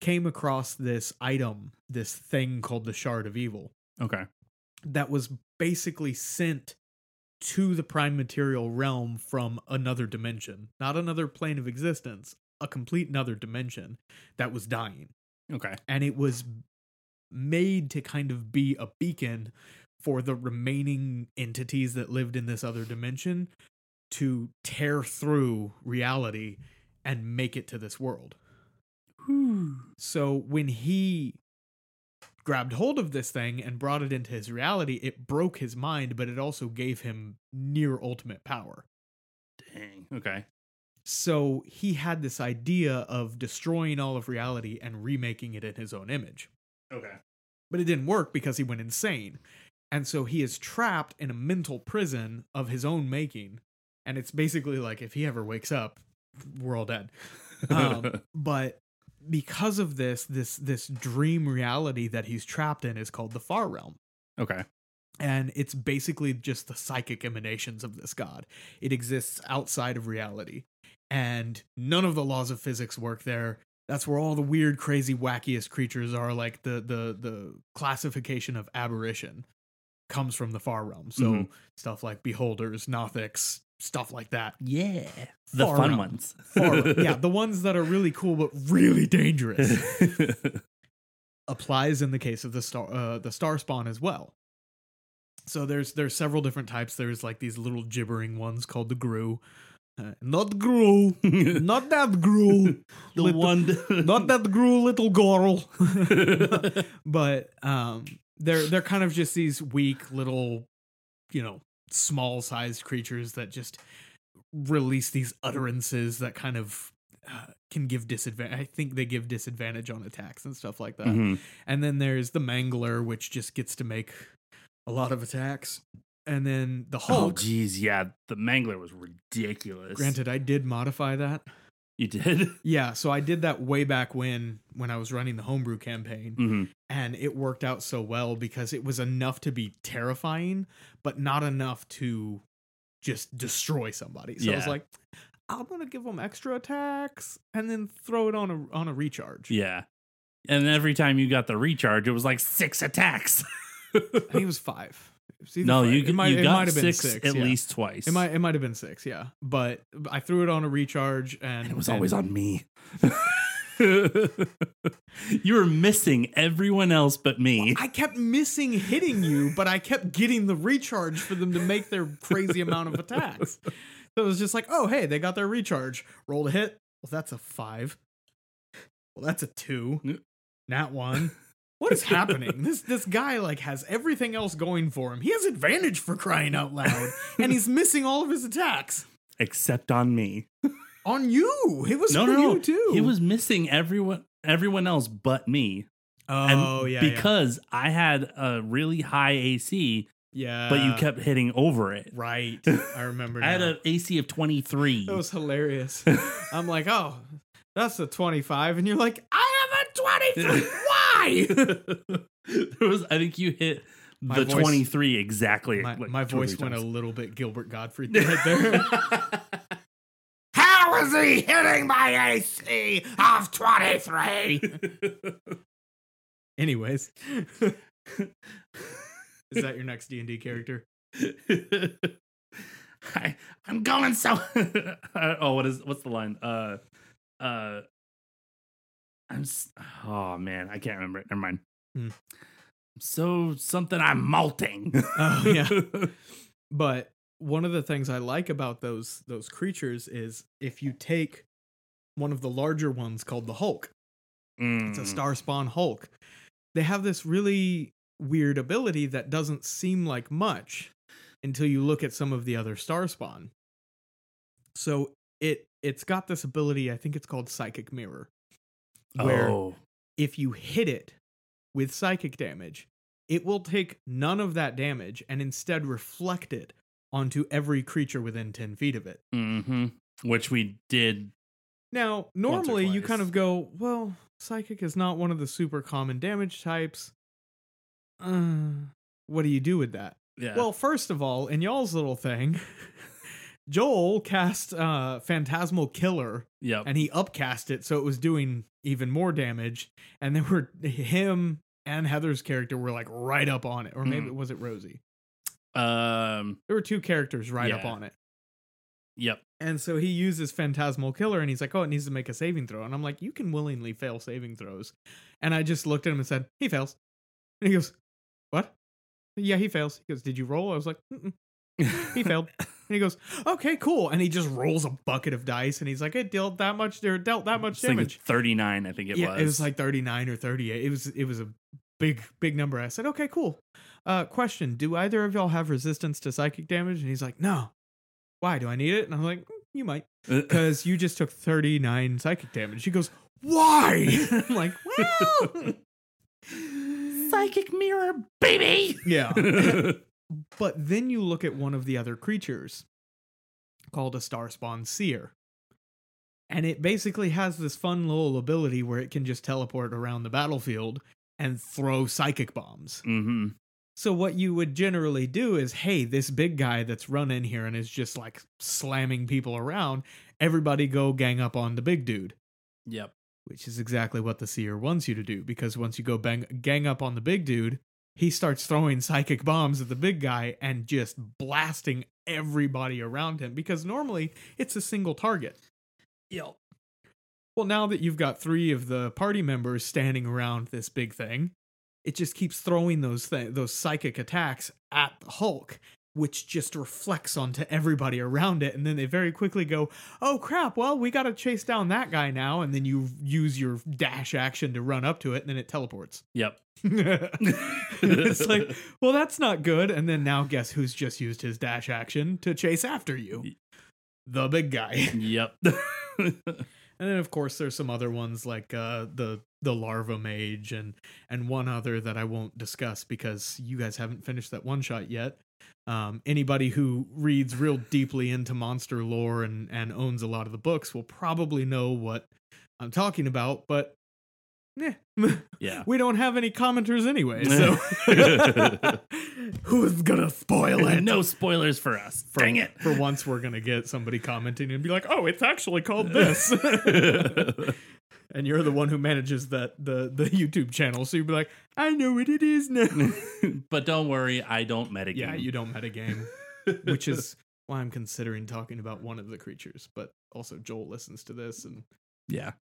Came across this item, this thing called the Shard of Evil
Okay.
that was basically sent to the prime material realm from another dimension, not another plane of existence, a complete another dimension that was dying.
Okay.
And it was made to kind of be a beacon for the remaining entities that lived in this other dimension to tear through reality and make it to this world. Hmm. So when he grabbed hold of this thing and brought it into his reality, it broke his mind, but it also gave him near ultimate power.
Dang. Okay.
So he had this idea of destroying all of reality and remaking it in his own image.
Okay.
But it didn't work because he went insane. And so he is trapped in a mental prison of his own making. And it's basically like if he ever wakes up, we're all dead. *laughs* Um, but because of this, this this dream reality that he's trapped in is called the far realm.
okay.
And it's basically just the psychic emanations of this god. It exists outside of reality. And none of the laws of physics work there. That's where all the weird, crazy, wackiest creatures are, like the the the classification of aberration. comes from the far realm. So
Mhm.
stuff like beholders, nothics, stuff like that.
Yeah. The
Far
fun
realm.
ones.
Far yeah, *laughs* the ones that are really cool but really dangerous *laughs* applies in the case of the star uh, the star spawn as well. So there's there's several different types. There's like these little gibbering ones called the Grue. Uh, not Gru, *laughs* not that Gru,
the
Little-
one.
not that Gru little girl. *laughs* *laughs* but um they're they're kind of just these weak little you know small sized creatures that just release these utterances that kind of uh, can give disadvantage i think they give disadvantage on attacks and stuff like that
Mhm.
and then there's the mangler which just gets to make a lot of attacks and then the Hulk.
Oh,
hulk
geez. Yeah. The Mangler was ridiculous.
granted i did modify that
You did? *laughs*
yeah so i did that way back when when i was running the homebrew campaign
hmm
and it worked out so well because it was enough to be terrifying, but not enough to just destroy somebody. So I was like, I'm gonna give them extra attacks and then throw it on a on a recharge.
Yeah. And every time you got the recharge, it was like six attacks. *laughs*
I think it was five. It
no,
five.
you,
it might,
you
it
got
might have been
six,
six
at
yeah.
least twice.
It might it might have been six, yeah. But I threw it on a recharge and,
And it was
and-
always on me. *laughs* you were missing everyone else but me.
I kept missing hitting you, but I kept getting the recharge for them to make their crazy amount of attacks. So it was just like, oh, hey, they got their recharge. Roll a hit. Well, that's a five. Well, that's a two.
Yep.
Nat one. What is *laughs* happening? This this guy like has everything else going for him. He has advantage for crying out loud, and he's *laughs* missing all of his attacks
Except on me.
on you. It was
No,
for
no, no.
too.
He was missing everyone everyone else but me.
Oh
and
yeah, yeah.
because I had a really high AC,
yeah.
but you kept hitting over it.
right. I remember. *laughs*
I had an AC of 23.
That was hilarious. I'm like, oh, that's a 25. And you're like, I 23. Why? *laughs*
there was I think you hit
My
the
voice-
23 exactly.
my,
like
my voice
three
went a little bit Gilbert Gottfried *laughs* right there.
How is he hitting my AC of 23? *laughs*
Anyways. Is that your next D&D character?
I, I'm going so. oh, what is what's the line? Uh, uh, I'm. Oh man, I can't remember it. Never mind.
Hmm.
So something I'm malting.
Oh, yeah. *laughs* But one of the things I like about those those creatures is if you take one of the larger ones called the Hulk, It's a
Mm.
star spawn Hulk. They have this really weird ability that doesn't seem like much until you look at some of the other star spawn. So it it's got this ability, I think it's called psychic mirror, where
Oh,
if you hit it with psychic damage, it will take none of that damage and instead reflect it onto every creature within 10 feet of it.
hmm which we did.
Now, normally you kind of go, well, psychic is not one of the super common damage types. Uh, what do you do with that?
Yeah.
Well, first of all, in y'all's little thing, *laughs* Joel cast uh, Phantasmal Killer
yep.
and he upcast it so it was doing even more damage. And then were him and Heather's character were like right up on it, or maybe
Mm.
was it Rosie?
um.
There were two characters right up on it.
Yep.
And so he uses Phantasmal Killer and he's like, oh, it needs to make a saving throw. And I'm like, you can willingly fail saving throws. And I just looked at him and said, he fails. And he goes, what? Yeah, he fails. He goes, did you roll? I was like, Mm-mm. He failed. *laughs* And he goes, okay, cool. And he just rolls a bucket of dice and he's like, it dealt that much, or dealt that much
It's like
damage.
39, I think it
yeah,
was.
it was like 39 or 38. It was, it was a big, big number. I said, okay, cool. Uh, question: Do either of y'all have resistance to psychic damage? And he's like, no. Why do I need it? And I'm like, "Mm, you might *laughs* because you just took 39 psychic damage. She goes, Why? *laughs* I'm like, Well,
psychic mirror, baby.
yeah. But then you look at one of the other creatures called a star spawn seer. And it basically has this fun little ability where it can just teleport around the battlefield and throw psychic bombs.
hmm
So what you would generally do is, hey, this big guy that's run in here and is just like slamming people around, everybody go gang up on the big dude.
Yep.
which is exactly what the seer wants you to do because once you go bang gang up on the big dude he starts throwing psychic bombs at the big guy and just blasting everybody around him because normally it's a single target.
Yep.
Well, now that you've got three of the party members standing around this big thing, it just keeps throwing those th- those psychic attacks at the Hulk, which just reflects onto everybody around it, and then they very quickly go, "Oh crap! Well, we got to chase down that guy now." And then you use your dash action to run up to it, and then it teleports. *laughs*
Yep.
it's like, *laughs* well, that's not good. And then now, guess who's just used his dash action to chase after you? The big guy. *laughs*
Yep.
And then of course there's some other ones like uh the the larva mage and and one other that I won't discuss because you guys haven't finished that one shot yet. Um anybody who reads real deeply into monster lore and and owns a lot of the books will probably know what I'm talking about, but yeah. *laughs*
yeah.
we don't have any commenters anyway, so *laughs* *laughs* who's gonna spoil it?
no spoilers for us.
For,
Dang it.
For once, we're gonna get somebody commenting and be like, "Oh, it's actually called this," and you're the one who manages that the the *laughs* YouTube channel, so you'd be like, "I know what it is now." *laughs* *laughs*
but don't worry, I don't metagame.
yeah, you don't metagame, which is why I'm considering talking about one of the creatures. But also, Joel listens to this, and
yeah.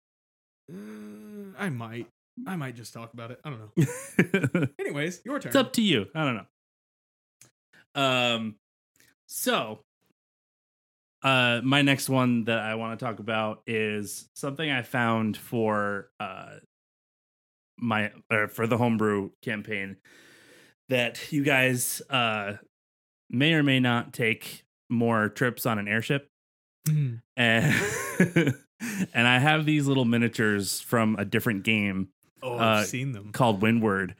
uh, I might, I might just talk about it. I don't know. Anyways, your turn.
It's up to you. I don't know. Um so uh my next one that I want to talk about is something I found for uh my or for the homebrew campaign that you guys uh may or may not take more trips on an airship
Mhm.
and *laughs* and I have these little miniatures from a different game
Oh, I've
Uh,
seen them.
called Windward,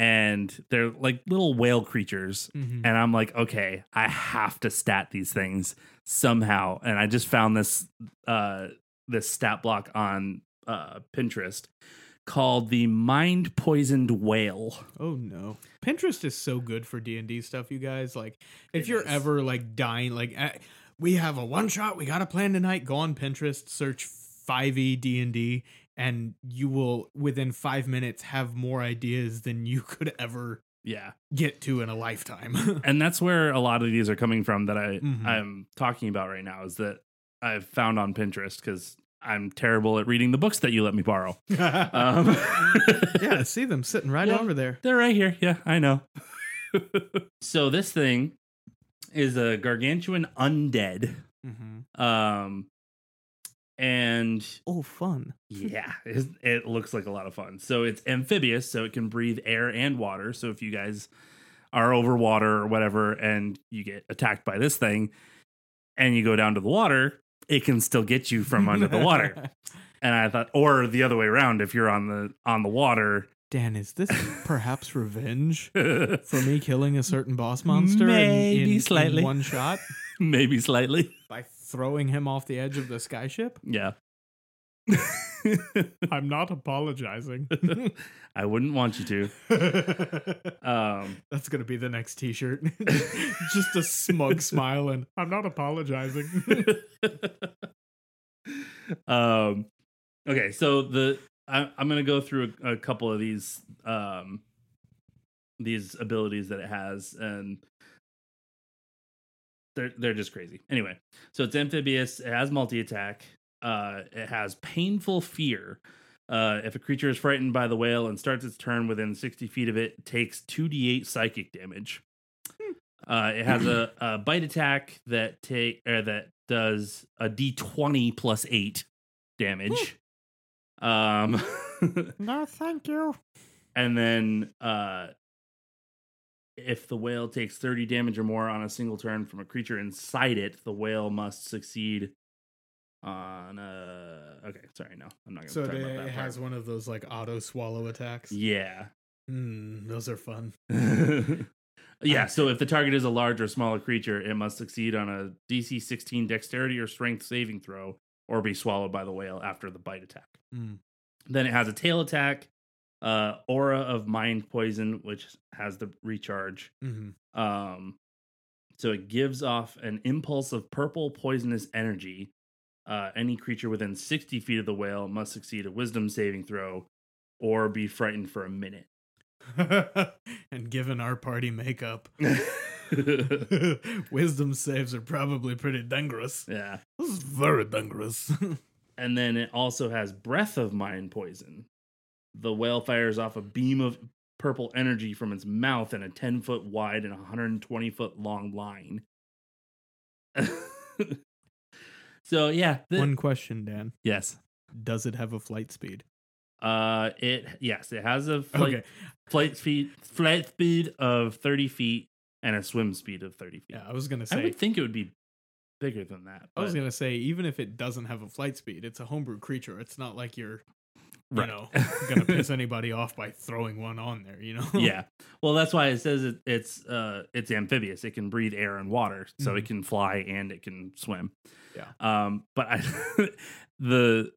and they're like little whale creatures.
Mhm.
And I'm like, okay, I have to stat these things somehow. And I just found this uh this stat block on uh Pinterest called the Mind Poisoned Whale.
Oh no. Pinterest is so good for D&D stuff, you guys. Like if
It
you're
is.
ever like dying like eh, we have a one shot, we got a plan tonight, go on Pinterest, search E 5e D&D and you will within 5 minutes have more ideas than you *laughs* could ever
Yeah.
get to in a lifetime. *laughs*
And that's where a lot of these are coming from that I
Mhm.
I'm talking about right now is that I've found on Pinterest because I'm terrible at reading the books that you let me borrow. *laughs* Um,
yeah, I see them sitting right
Yeah.
over there.
They're right here. Yeah, I know. so this thing is a gargantuan undead.
Mhm.
Um and
Oh, fun. *laughs*
yeah, it, it looks like a lot of fun. So it's amphibious, so it can breathe air and water. So if you guys are over water or whatever and you get attacked by this thing and you go down to the water, it can still get you from under the water. *laughs* And I thought or the other way around if you're on the on the water
Dan, is this perhaps revenge *laughs* for me killing a certain boss monster
Maybe
in, in
slightly.
one shot
maybe slightly.
by throwing him off the edge of the skyship? *laughs*
Yeah. *laughs*
I'm not apologizing. *laughs*
I wouldn't want you to. Um,
That's gonna be the next T-shirt. Just a smug smile and I'm not apologizing.
um, okay, so the I, I'm gonna go through a, a couple of these um, these abilities that it has, and they're they're just crazy. Anyway, so it's amphibious. It has multi attack. Uh, it has painful fear. Uh, if a creature is frightened by the whale and starts its turn within 60 feet of it, it takes 2d8 psychic damage. Uh, it has a, a bite attack that take or that does a d20 plus eight damage. um, *laughs*
no, thank you.
and then uh, if the whale takes 30 damage or more on a single turn from a creature inside it, the whale must succeed on a. Okay, sorry, no, I'm not going to
So
talk
they,
about
it
that.
has one of those like auto swallow attacks.
Yeah.
Mm, those are fun. *laughs*
yeah, so if the target is a large or smaller creature, it must succeed on a DC 16 dexterity or strength saving throw or be swallowed by the whale after the bite attack.
Mm.
Then it has a tail attack, uh, aura of mind poison, which has the recharge.
hmm
Um, so it gives off an impulse of purple poisonous energy. Uh, any creature within 60 feet of the whale must succeed a wisdom saving throw or be frightened for a minute. *laughs*
and given our party makeup, *laughs* *laughs* wisdom saves are probably pretty dangerous.
yeah.
This is very dangerous.
And then it also has breath of mind poison. The whale fires off a beam of purple energy from its mouth in a 10 foot wide and 120 foot long line. *laughs* so yeah, the-
One question, Dan.
yes.
Does it have a flight speed?
Uh it yes, it has a flight
Okay.
flight speed flight speed of 30 feet and a swim speed of 30 feet.
Yeah, I was gonna say.
I would think it would be bigger than that.
I was gonna say, even if it doesn't have a flight speed, it's a homebrew creature. It's not like you're, you
Right.
know, gonna piss anybody off by throwing one on there. You know?
yeah. Well, that's why it says it, it's uh it's amphibious. It can breathe air and water, so it
Mhm.
can fly and it can swim.
Yeah.
Um, but I *laughs* the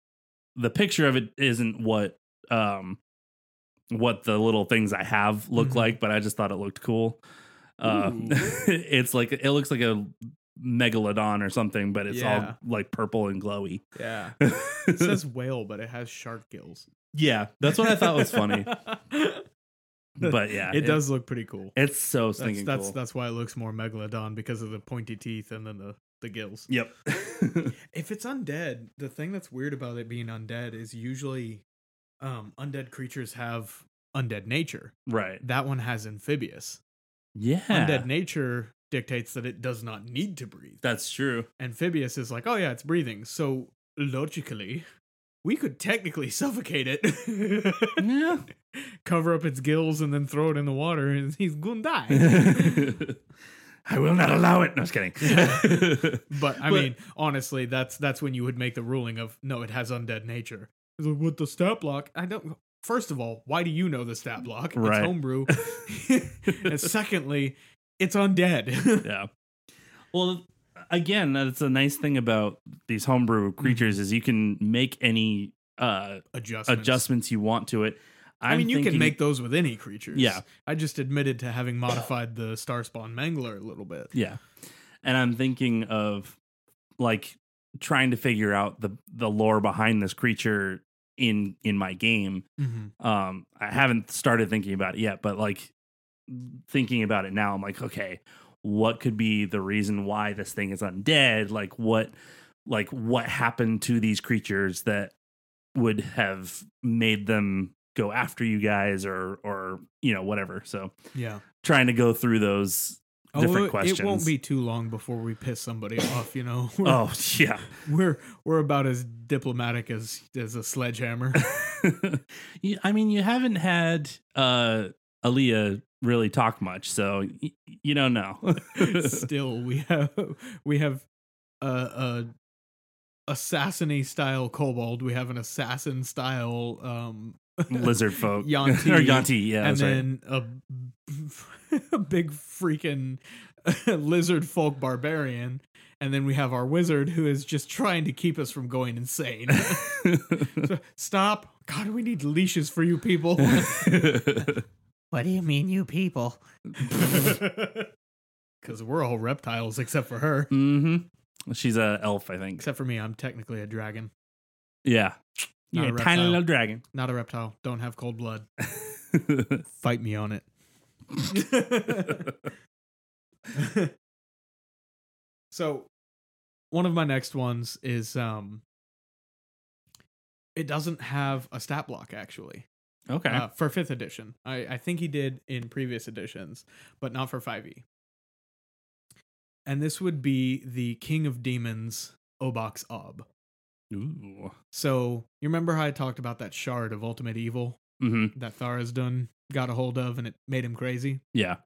the picture of it isn't what um what the little things I have look
Mhm.
like, but I just thought it looked cool. Uh, *laughs* it's like it looks like a megalodon or something, but it's
Yeah.
all like purple and glowy.
Yeah. *laughs* It says whale, but it has shark gills.
yeah, that's what I thought was funny. *laughs* But yeah,
it, does look pretty cool.
It's so
That's
stinking
that's
cool.
that's why it looks more megalodon because of the pointy teeth and then the the gills.
Yep. *laughs*
If it's undead, the thing that's weird about it being undead is usually um undead creatures have undead nature.
right.
That one has amphibious.
Yeah.
Undead nature dictates that it does not need to breathe.
That's true.
Amphibious is like, oh yeah, it's breathing. So logically, we could technically *laughs* suffocate it.
Yeah. *laughs*
Cover up its gills and then throw it in the water and *laughs* he's gonna die.
I will not allow it. No, just kidding.
But I
But-
mean, honestly, that's that's when you would make the ruling of no, it has undead nature. Like, With the stat block, I don't. First of all, why do you know the stat block?
Right.
It's homebrew. and secondly, it's undead. *laughs*
yeah. Well, again, that's a nice thing about these homebrew creatures is you can make any uh
Adjustments.
adjustments you want to it.
I mean, you can make those with any creatures.
Yeah.
I just admitted to having modified the Starspawn Mangler a little bit.
Yeah. And I'm thinking of like trying to figure out the the lore behind this creature in in my game.
Mm-hmm.
Um I haven't started thinking about it yet, but like thinking about it now, I'm like, okay, what could be the reason why this thing is undead? Like what like what happened to these creatures that would have made them go after you guys or or you know whatever. So
Yeah.
trying to go through those different
it,
questions.
It won't be too long before we piss somebody off. You know. *laughs* We're,
Oh yeah. *laughs*
we're we're about as diplomatic as as a sledgehammer. *laughs*
I mean, you haven't had uh Aaliyah really talk much, so y- you don't know. *laughs* *laughs*
Still, we have we have a, a assassiny style kobold. We have an assassin style um
Lizard *laughs* folk
Yuan-ti.
or Yuan-ti, yeah,
and
that's right.
then a, a big freaking lizard folk barbarian. And then we have our wizard who is just trying to keep us from going insane. So, Stop. God, we need leashes for you people.
What do you mean, you people? *laughs*
Because we're all reptiles except for her.
hmm She's a elf, I think.
Except for me, I'm technically a dragon,
Yeah,
Not
yeah,
a
tiny little dragon.
not a reptile. Don't have cold blood. *laughs* Fight me on it. *laughs* so, one of my next ones is um it doesn't have a stat block actually.
Okay.
Uh, for 5th edition. I I think he did in previous editions, but not for 5e. And this would be the King of Demons Obox Ob.
Ooh.
So, you remember how I talked about that shard of ultimate evil
hmm
that Tharazdun got a hold of and it made him crazy?
Yeah.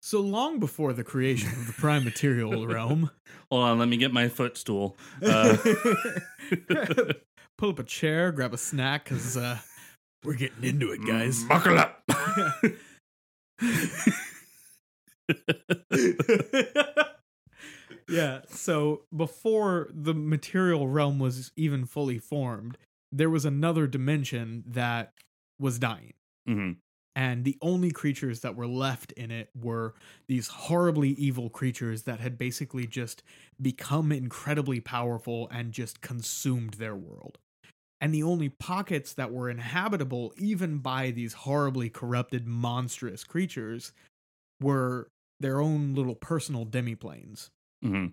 So long before the creation of the prime material *laughs* realm,
Hold on, let me get my footstool. Uh, *laughs* *laughs*
pull up a chair, grab a snack, because uh, we're getting into it, guys.
buckle up. *laughs*
yeah, so before the material realm was even fully formed, there was another dimension that was dying.
hmm
and the only creatures that were left in it were these horribly evil creatures that had basically just become incredibly powerful and just consumed their world. And the only pockets that were inhabitable, even by these horribly corrupted, monstrous creatures, were their own little personal demiplanes
hmm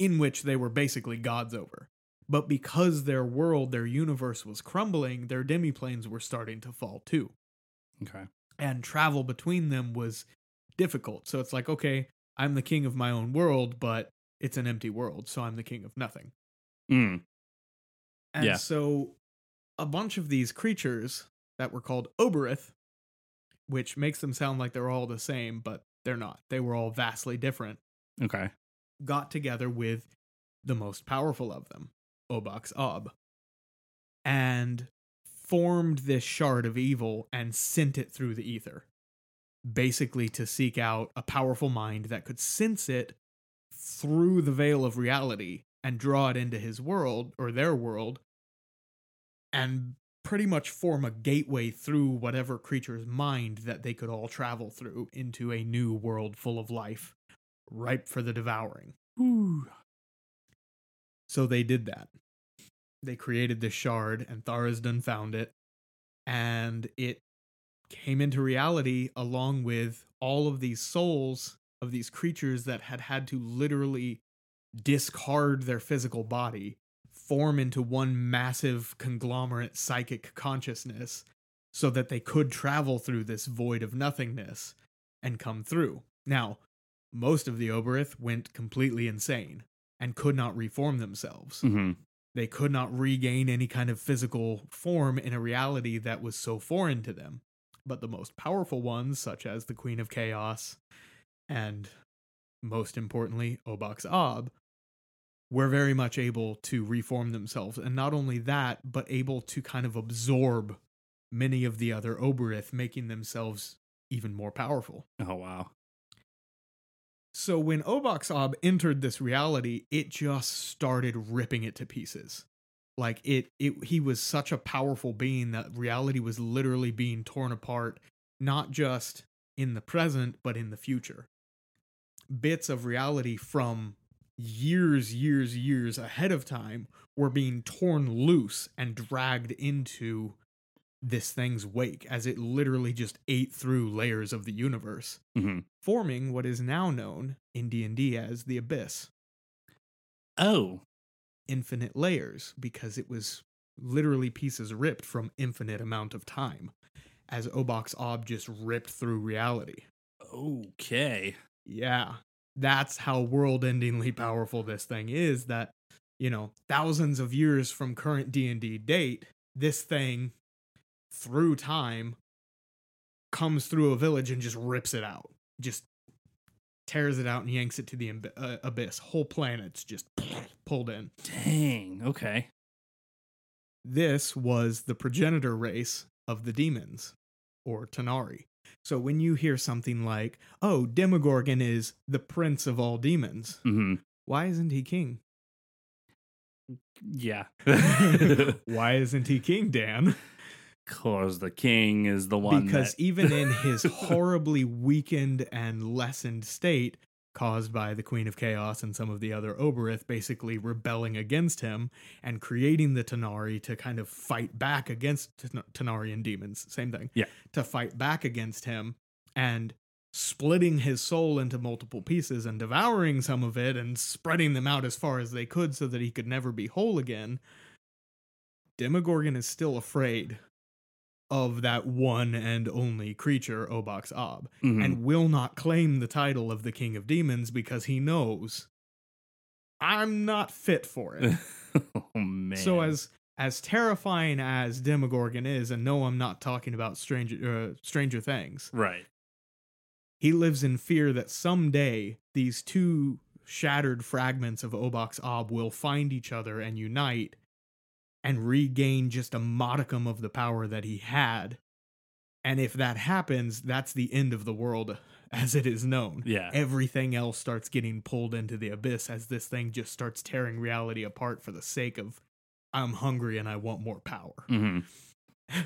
in which they were basically gods over. But because their world, their universe was crumbling, their demiplanes were starting to fall too.
Okay.
And travel between them was difficult. So it's like, okay, I'm the king of my own world, but it's an empty world, so I'm the king of nothing.
Mm.
And
Yeah.
so a bunch of these creatures that were called Obyrith, which makes them sound like they're all the same, but they're not. They were all vastly different.
Okay.
got together with the most powerful of them, Obox Ob, and formed this shard of evil and sent it through the ether, basically to seek out a powerful mind that could sense it through the veil of reality and draw it into his world or their world and pretty much form a gateway through whatever creature's mind that they could all travel through into a new world full of life ripe for the devouring. So they did that. They created this shard, and Tharizdun found it, and it came into reality along with all of these souls of these creatures that had had to literally discard their physical body, form into one massive conglomerate psychic consciousness, so that they could travel through this void of nothingness and come through. Now, most of the Obyrith went completely insane and could not reform themselves.
hmm
They could not regain any kind of physical form in a reality that was so foreign to them. But the most powerful ones, such as the Queen of Chaos and most importantly, Obox Ob, were very much able to reform themselves. And not only that, but able to kind of absorb many of the other Obyrith, making themselves even more powerful.
Oh wow.
So when Obox Ob entered this reality, it just started ripping it to pieces. Like it it he was such a powerful being that reality was literally being torn apart, not just in the present, but in the future. Bits of reality from years, years, years ahead of time were being torn loose and dragged into this thing's wake as it literally just ate through layers of the universe
hmm
forming what is now known in D&D as the Abyss,
Oh.
infinite layers because it was literally pieces ripped from infinite amount of time as Obox Ob just ripped through reality.
Okay.
Yeah. That's how world-endingly *laughs* powerful this thing is that you know, thousands of years from current D&D date, this thing through time comes through a village and just rips it out. Just tears it out and yanks it to the uh, abyss. Whole planets just *sniffs* pulled in.
Dang. Okay.
This was the progenitor race of the demons, or Tanar'ri. So when you hear something like, oh, Demogorgon is the prince of all demons,
hmm
why isn't he king?
Yeah. *laughs* *laughs*
why isn't he king, Dan?
Cause the king is the one
because
that-
even in his *laughs* horribly weakened and lessened state caused by the queen of chaos and some of the other obyrith basically rebelling against him and creating the tanar'ri to kind of fight back against Tan- tanarian demons same thing
Yeah.
to fight back against him and splitting his soul into multiple pieces and devouring some of it and spreading them out as far as they could so that he could never be whole again demogorgon is still afraid of that one and only creature, Obox Ob,
Mhm.
and will not claim the title of the King of Demons because he knows I'm not fit for it. *laughs*
oh man.
so as as terrifying as Demogorgon is, and no, I'm not talking about Stranger uh, Stranger Things.
right.
He lives in fear that someday these two shattered fragments of Obox Ob will find each other and unite and regain just a modicum of the power that he had. And if that happens, that's the end of the world *laughs* as it is known.
Yeah.
Everything else starts getting pulled into the abyss as this thing just starts tearing reality apart for the sake of I'm hungry and I want more power.
hmm *laughs*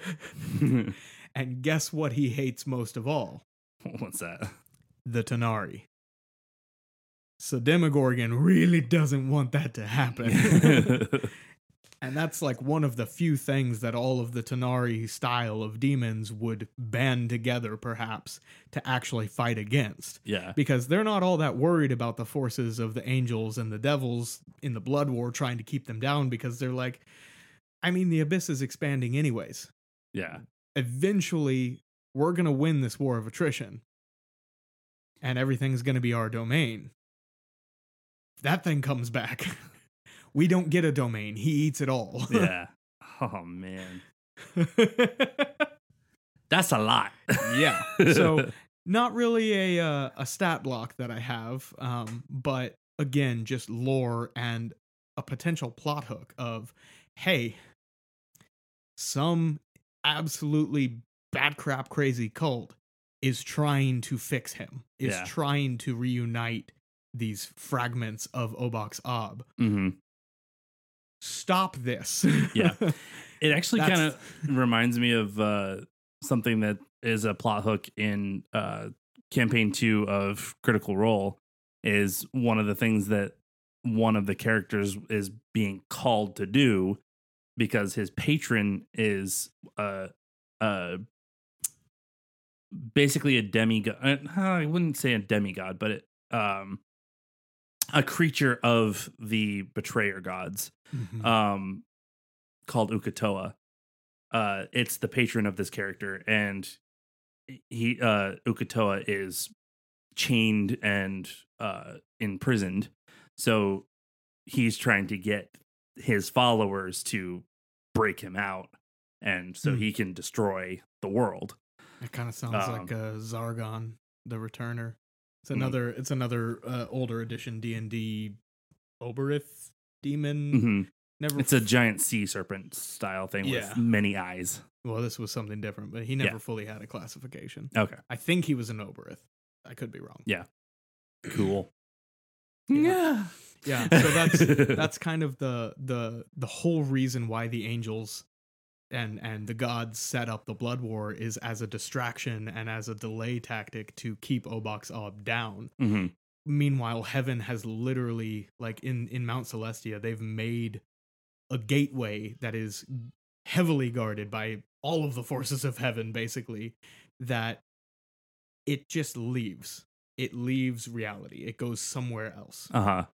*laughs*
and guess what he hates most of all?
What's that?
the Tanar'ri. So Demogorgon really doesn't want that to happen. And that's like one of the few things that all of the Tanar'ri style of demons would band together, perhaps, to actually fight against.
Yeah.
Because they're not all that worried about the forces of the angels and the devils in the Blood War trying to keep them down because they're like, I mean, the abyss is expanding anyways.
Yeah.
Eventually, we're going to win this war of attrition and everything's going to be our domain. If that thing comes back, *laughs* we don't get a domain. He eats it all. *laughs*
Yeah. Oh man. That's a lot.
yeah. So *laughs* not really a uh, a stat block that I have, um, but again, just lore and a potential plot hook of, hey, some absolutely bad crap crazy cult is trying to fix him, is
Yeah.
trying to reunite these fragments of Obox Ob.
hmm
Stop this. *laughs*
Yeah. It actually kind of reminds me of uh, something that is a plot hook in uh, campaign two of Critical Role. Is one of the things that one of the characters is being called to do because his patron is uh, uh, basically a demigod. uh, I wouldn't say a demigod, but it, um, a creature of the betrayer gods
Mhm.
um called Uk'otoa. Uh it's the patron of this character and he uh Uk'otoa is chained and uh imprisoned. So he's trying to get his followers to break him out and so
Hmm.
he can destroy the world.
It kind of sounds
Um,
like uh, Zargon, the Returner. It's
Mhm.
another. It's another uh, older edition D and D Obyrith demon.
Mhm.
Never.
It's a giant sea serpent style thing
Yeah.
with many eyes.
well, this was something different, but he never fully had a classification.
Okay.
I think he was an Obyrith. I could be wrong.
Yeah. Cool. *clears throat*
Yeah. Yeah. So that's *laughs* that's kind of the the the whole reason why the angels and and the gods set up the blood war is as a distraction and as a delay tactic to keep Obox Ob down.
Mhm.
Meanwhile heaven has literally like in in mount celestia they've made a gateway that is heavily guarded by all of the forces of heaven basically that it just leaves. It leaves reality. It goes somewhere else.
Uh-huh.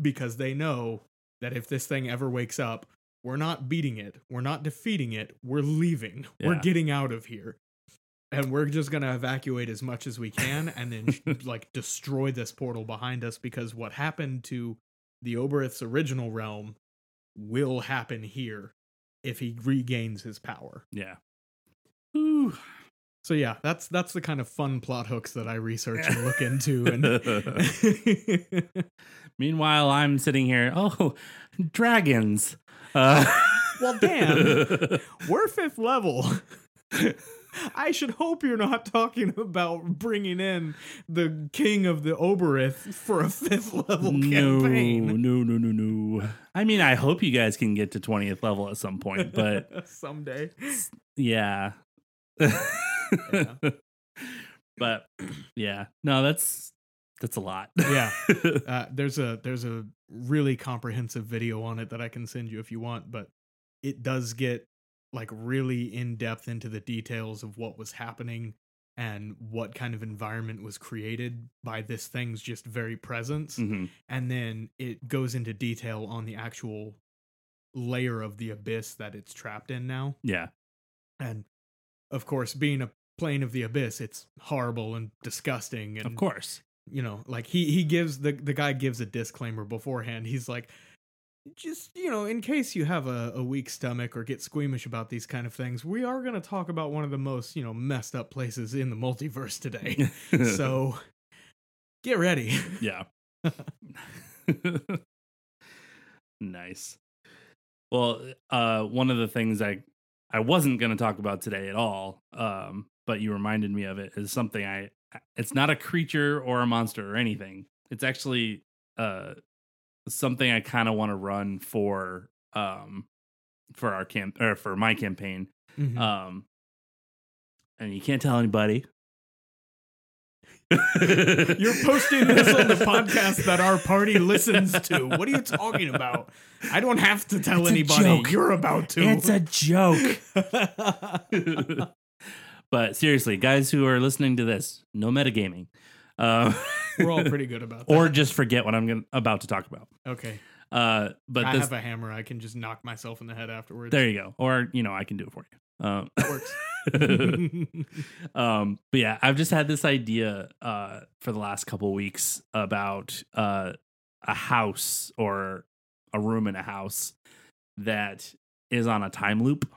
because they know that if this thing ever wakes up we're not beating it. We're not defeating it. We're leaving. We're getting out of here and we're just gonna evacuate as much as we can and then *laughs* like destroy this portal behind us because what happened to the obyrith's original realm will happen here if he regains his power
Yeah. Ooh.
so yeah that's that's the kind of fun plot hooks that i research and look into and *laughs* *laughs*
Meanwhile, I'm sitting here. Oh, dragons. Uh,
Well, damn, we're fifth level I should hope you're not talking about bringing in the king of the Obyrith for a fifth level
no,
campaign.
no, no, no, no. I mean, I hope you guys can get to 20th level at some point, but *laughs*
someday.
yeah. *laughs* but yeah, no, that's that's a lot.
Yeah. *laughs* Uh, there's a there's a really comprehensive video on it that I can send you if you want, but it does get like really in depth into the details of what was happening and what kind of environment was created by this thing's just very presence.
Mhm.
and then it goes into detail on the actual layer of the abyss that it's trapped in now
Yeah.
and of course being a plane of the abyss it's horrible and disgusting and
Of course.
you know like he he gives the the guy gives a disclaimer beforehand he's like just you know in case you have a, a weak stomach or get squeamish about these kind of things we are going to talk about one of the most you know messed up places in the multiverse today *laughs* so get ready
yeah. *laughs* nice. Well, uh one of the things I I wasn't going to talk about today at all, um but you reminded me of it is something I it's not a creature or a monster or anything. It's actually uh something I kind of want to run for um for our camp or for my campaign.
Mhm.
Um and you can't tell anybody.
You're posting this on the podcast that our party listens to. What are you talking about? I don't have to tell
It's
anybody. You're about to.
It's a joke. *laughs* but seriously, guys who are listening to this, no metagaming. Uh, *laughs*
We're all *laughs* pretty good about that.
or just forget what I'm gonna, about to talk about.
okay.
Uh, but
I
this,
have a hammer. I can just knock myself in the head afterwards.
there you go. Or you know, I can do it for you. Um,
That works. *laughs*
um, but yeah, I've just had this idea uh, for the last couple weeks about uh, a house or a room in a house that is on a time loop.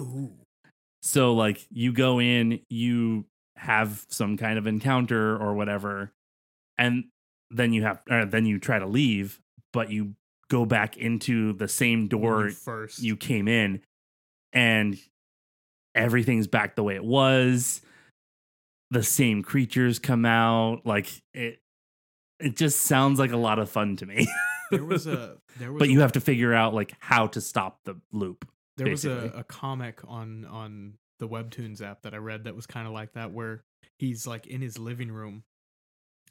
Ooh.
So like you go in, you have some kind of encounter or whatever, and then you have or then you try to leave, but you go back into the same door
first.
you came in and everything's back the way it was. The same creatures come out. Like it it just sounds like a lot of fun to me.
there was a *laughs* there was
but
a,
you have to figure out like how to stop the loop.
there was a, a comic on on the webtoons app that i read that was kind of like that where he's like in his living room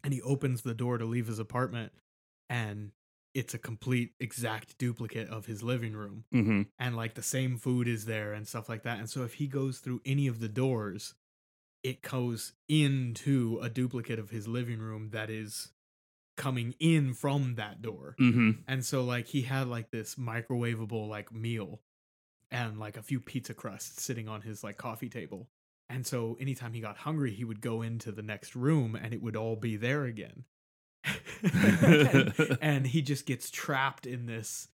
and he opens the door to leave his apartment and it's a complete exact duplicate of his living room
Mm-hmm.
and like the same food is there and stuff like that and so if he goes through any of the doors it goes into a duplicate of his living room that is coming in from that door
Mm-hmm.
and so like he had like this microwavable like meal and like a few pizza crusts sitting on his like coffee table. And so anytime he got hungry, he would go into the next room and it would all be there again. and, *laughs* and he just gets trapped in this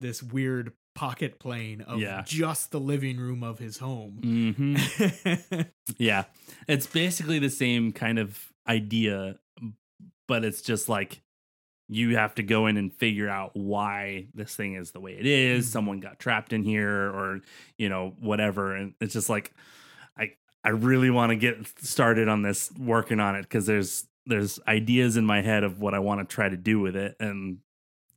this weird pocket plane of
Yeah.
just the living room of his home.
Mm-hmm. *laughs* Yeah. It's basically the same kind of idea, but it's just like you have to go in and figure out why this thing is the way it is.
Mhm.
Someone got trapped in here or, you know, whatever. And it's just like I I really want to get started on this working on it because there's there's ideas in my head of what I want to try to do with it and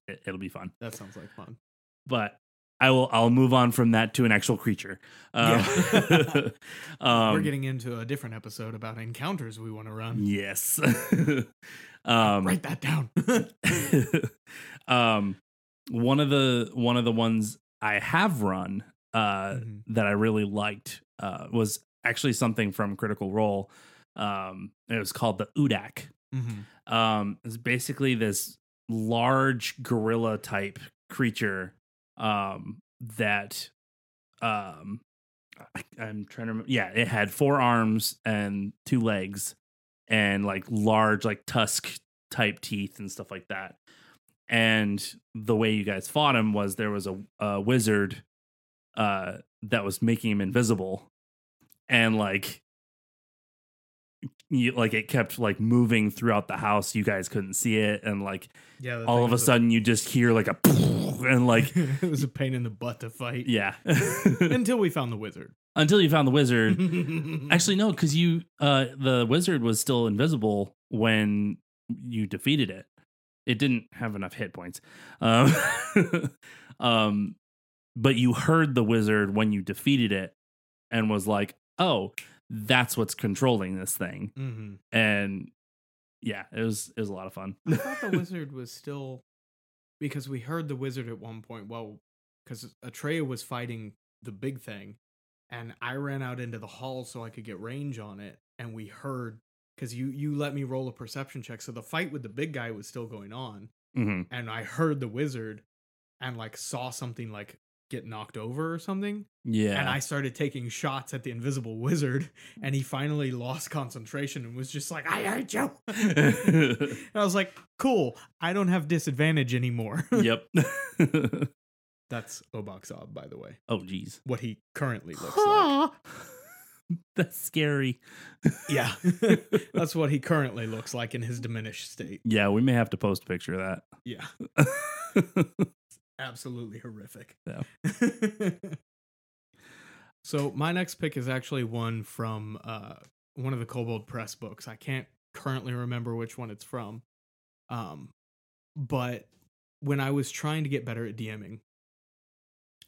it, it'll be fun.
that sounds like fun.
But I will I'll move on from that to an actual creature. Um,
Yeah. *laughs*
um,
We're getting into a different episode about encounters we want to run.
Yes. *laughs* um,
Write that down. *laughs*
um, one of the one of the ones I have run uh,
Mhm.
that I really liked uh, was actually something from Critical Role. Um, it was called the Udaak.
Mhm.
Um, it's basically this large gorilla type creature um, that um, I, I'm trying to remember. Yeah, it had four arms and two legs, and like large like tusk type teeth and stuff like that. And the way you guys fought him was there was a, a wizard uh, that was making him invisible, and like you like it kept like moving throughout the house. You guys couldn't see it, and like
Yeah.
all of a sudden you just hear like a *laughs* *laughs* and like *laughs*
it was a pain in the butt to fight.
yeah. *laughs*
Until we found the wizard.
until you found the wizard. Actually no because you uh the wizard was still invisible when you defeated it. It didn't have enough hit points. Um um but you heard the wizard when you defeated it and was like oh that's what's controlling this thing.
Hmm
and yeah it was it was a lot of fun.
I thought the wizard was still because we heard the wizard at one point. Well, because Atreya was fighting the big thing, and I ran out into the hall so I could get range on it, and we heard because you you let me roll a perception check, so the fight with the big guy was still going on,
hmm
and I heard the wizard, and like saw something like get knocked over or something,
yeah
and I started taking shots at the invisible wizard, and he finally lost concentration and was just like, "I hate you." *laughs* and I was like, "Cool, I don't have disadvantage anymore."
yep *laughs* *laughs*
That's Obox-ob, by the way.
oh geez
What he currently looks like.
That's scary.
Yeah, that's what he currently looks like in his diminished state.
Yeah, we may have to post a picture of that. Yeah.
Absolutely horrific. *laughs* So my next pick is actually one from uh, one of the Kobold Press books. I can't currently remember which one it's from. Um, but when I was trying to get better at DMing,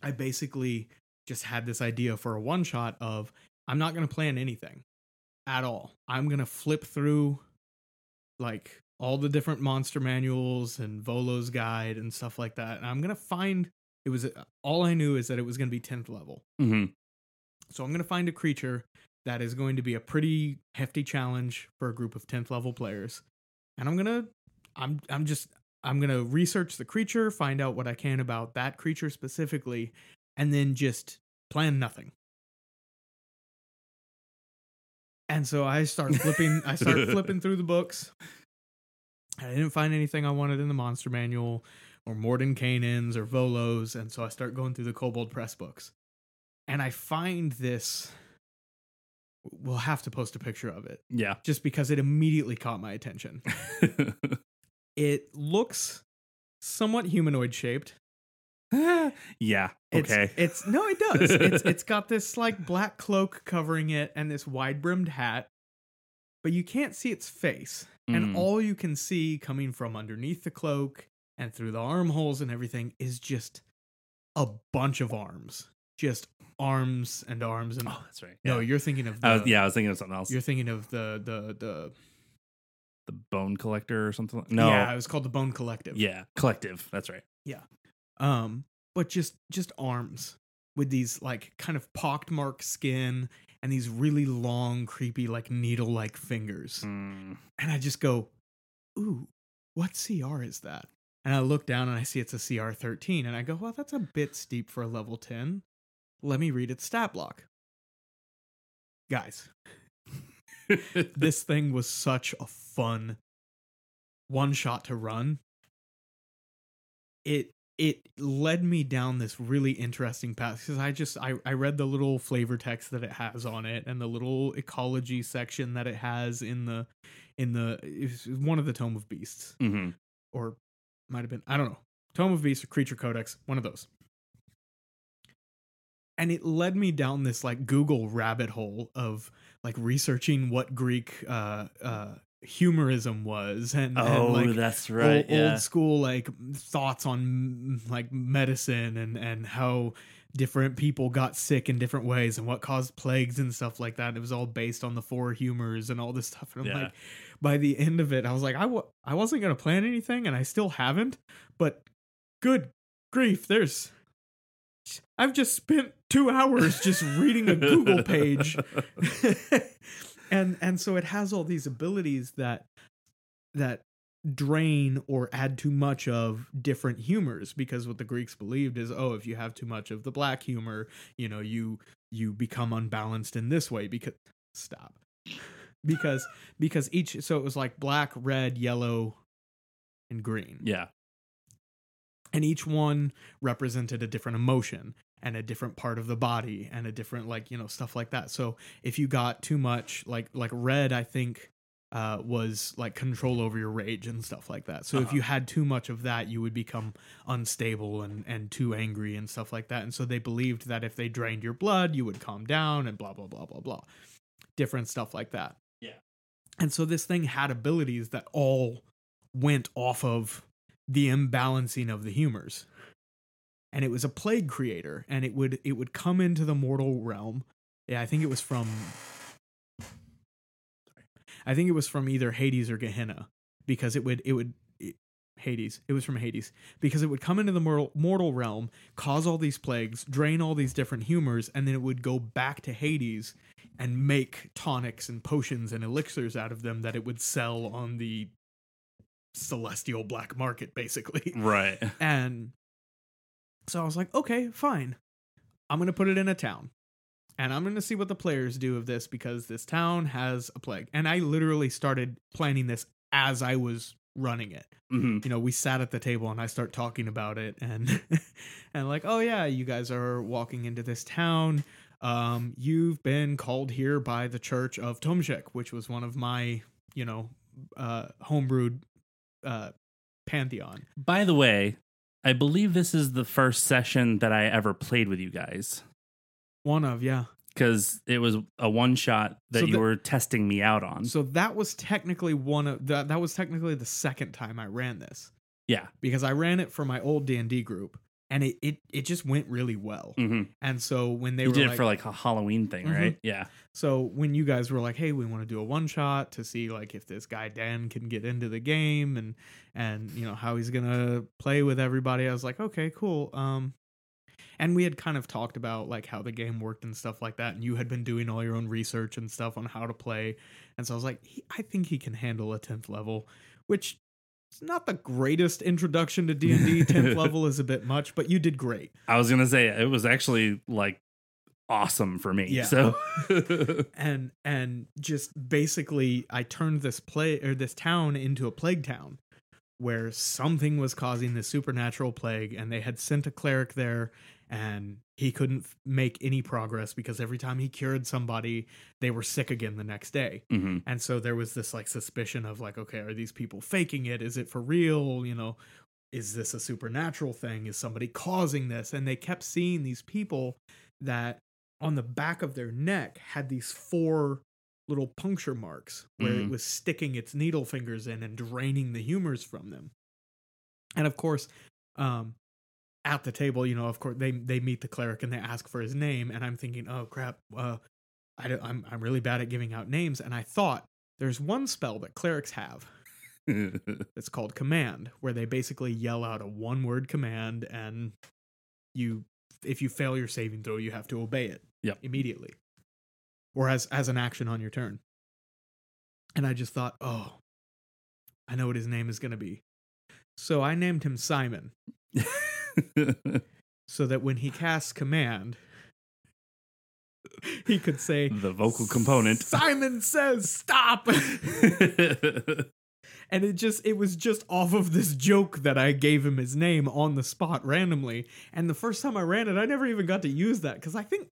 I basically just had this idea for a one shot of I'm not going to plan anything. at all. I'm gonna flip through like all the different monster manuals and Volo's guide and stuff like that. And I'm gonna find it was all I knew is that it was gonna be 10th level.
hmm
So I'm gonna find a creature that is going to be a pretty hefty challenge for a group of 10th level players. And I'm gonna I'm I'm just I'm gonna research the creature, find out what I can about that creature specifically, and then just plan nothing. And so I start flipping I start *laughs* flipping through the books. I didn't find anything I wanted in the monster manual or Mordenkainen's or Volo's, and so I start going through the Kobold Press books. And I find this we'll have to post a picture of it
Yeah.
just because it immediately caught my attention. *laughs* It looks somewhat humanoid shaped. *laughs*
yeah.
It's,
Okay.
It's no, it does. It's *laughs* it's got this like black cloak covering it and this wide brimmed hat, but you can't see its face. And
Mm.
all you can see coming from underneath the cloak and through the armholes and everything is just a bunch of arms. Just arms and arms and
oh, that's right.
no,
Yeah.
you're thinking of the,
was, yeah, I was thinking of something else.
you're thinking of the the the
the Bone Collector or something. No.
yeah, it was called the Bone Collective.
Yeah. Collective. That's right.
Yeah, um but just just arms with these like kind of pockmarked skin and these really long creepy like needle like fingers.
Mm.
and i just go ooh what cr is that? And i look down and i see it's a cr 13 and i go well that's a bit steep for a level 10 let me read its stat block. Guys *laughs* this thing was such a fun one shot to run. It it led me down this really interesting path because i just I, I read the little flavor text that it has on it and the little ecology section that it has in the in the it's one of the tome of beasts
hmm
or might have been I don't know. Tome of Beasts or Creature Codex, one of those. And it led me down this like Google rabbit hole of like researching what Greek uh uh humorism was and, and,
Oh,
like
that's
old,
right. yeah.
old school like thoughts on like medicine and and how different people got sick in different ways and what caused plagues and stuff like that. It was all based on the four humors and all this stuff. And I'm
Yeah.
like, by the end of it, I was like, I w- I wasn't gonna plan anything, and I still haven't. But good grief, there's. I've just spent two hours just reading a Google page *laughs* *laughs* and and so it has all these abilities that that drain or add too much of different humors because what the greeks believed is oh if you have too much of the black humor you know you you become unbalanced in this way because stop. Because because each so it was like black red yellow and green.
Yeah.
and each one represented a different emotion and a different part of the body and a different like you know stuff like that. So if you got too much like like red i think uh was like control over your rage and stuff like that. So if
Uh-huh.
you had too much of that you would become unstable and and too angry and stuff like that. And so they believed that if they drained your blood you would calm down and blah blah blah blah blah. Different stuff like that.
Yeah.
and so this thing had abilities that all went off of the imbalancing of the humors and it was a plague creator and it would it would come into the mortal realm yeah i think it was from i think it was from either hades or gehenna because it would it would it- hades it was from hades because it would come into the mortal, mortal realm cause all these plagues drain all these different humors and then it would go back to hades and make tonics and potions and elixirs out of them that it would sell on the celestial black market basically
Right.
and so I was like, okay, fine. I'm going to put it in a town. And I'm going to see what the players do of this because this town has a plague. And I literally started planning this as I was running it.
hmm
You know, we sat at the table and I start talking about it and *laughs* and like, "Oh yeah, you guys are walking into this town. Um you've been called here by the Church of Tomshek, which was one of my, you know, uh homebrewed uh pantheon.
By the way, I believe this is the first session that I ever played with you guys
One of, yeah.
because it was a one shot that
So
you
the-
were testing me out on.
So that was technically one of that. That was technically the second time I ran this
yeah.
because I ran it for my old D and D group, and it it it just went really well.
hmm
And so when they
You
were
did
like,
it for like a Halloween thing,
Mhm.
right? Yeah.
so when you guys were like, "Hey, we want to do a one shot to see like if this guy Dan can get into the game and and you know how he's gonna play with everybody," I was like, "Okay, cool." Um, and we had kind of talked about like how the game worked and stuff like that, and you had been doing all your own research and stuff on how to play, and so I was like, he, "I think he can handle a tenth level," which. Is not the greatest introduction to D and D. Tenth *laughs* level is a bit much, but you did great.
I was gonna say it was actually like awesome for me.
Yeah.
So *laughs*
and and just basically I turned this play or this town into a plague town where something was causing this supernatural plague and they had sent a cleric there and he couldn't f- make any progress because every time he cured somebody they were sick again the next day.
Mhm.
and so there was this like suspicion of like okay are these people faking it? Is it for real? You know is this a supernatural thing? Is somebody causing this? And they kept seeing these people that on the back of their neck had these four little puncture marks where it
Mhm.
was sticking its needle fingers in and draining the humors from them. And of course um at the table you know of course they they meet the cleric and they ask for his name and i'm thinking oh crap uh I don't, I'm I'm really bad at giving out names, and I thought there's one spell that clerics have *laughs* it's called command, where they basically yell out a one word command, and you, if you fail your saving throw, you have to obey it
Yep.
immediately, or as as an action on your turn. And I just thought, oh, I know what his name is going to be. So I named him Simon, *laughs* *laughs* so that when he casts command, he could say
the vocal component.
Simon says stop. *laughs* and it just it was just off of this joke that I gave him his name on the spot randomly. And the first time I ran it, I never even got to use that because I think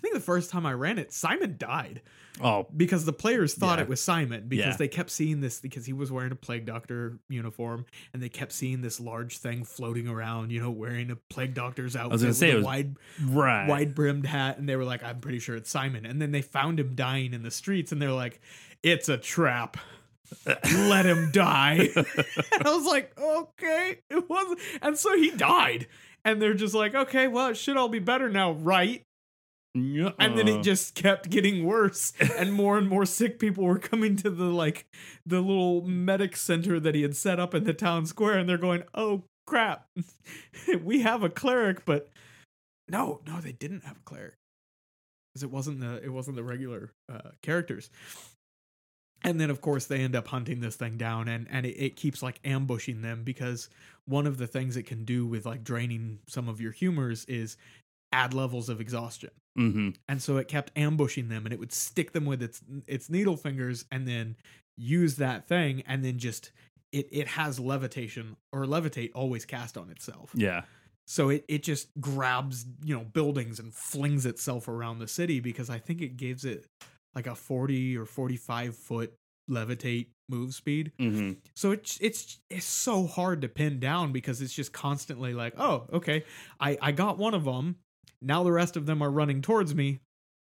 I think the first time I ran it, Simon died
oh,
because the players thought
Yeah.
it was Simon because
Yeah.
they kept seeing this because he was wearing a plague doctor uniform and they kept seeing this large thing floating around, you know, wearing a plague doctor's outfit
was gonna
with
say,
a
it was-
wide
right.
wide brimmed hat, and they were like, "I'm pretty sure it's Simon." And then they found him dying in the streets, and they're like, "It's a trap. Let him die." *laughs* *laughs* and I was like, "Okay, it was." And so he died, and they're just like, "Okay, well, it should all be better now, right?" And then it just kept getting worse, and more and more sick people were coming to the like the little medic center that he had set up in the town square, and they're going, "Oh crap, *laughs* we have a cleric, but no, no, they didn't have a cleric. Because it wasn't the it wasn't the regular uh, characters." And then, of course, they end up hunting this thing down, and and it, it keeps like ambushing them because one of the things it can do with like draining some of your humors is add levels of exhaustion
Mhm.
and so it kept ambushing them and it would stick them with its its needle fingers and then use that thing and then just it it has levitation or levitate always cast on itself
Yeah.
so it it just grabs you know buildings and flings itself around the city because i think it gives it like a 40 or 45 foot levitate move speed
hmm
so it's it's it's so hard to pin down because it's just constantly like, oh, okay, I I got one of them. Now the rest of them are running towards me.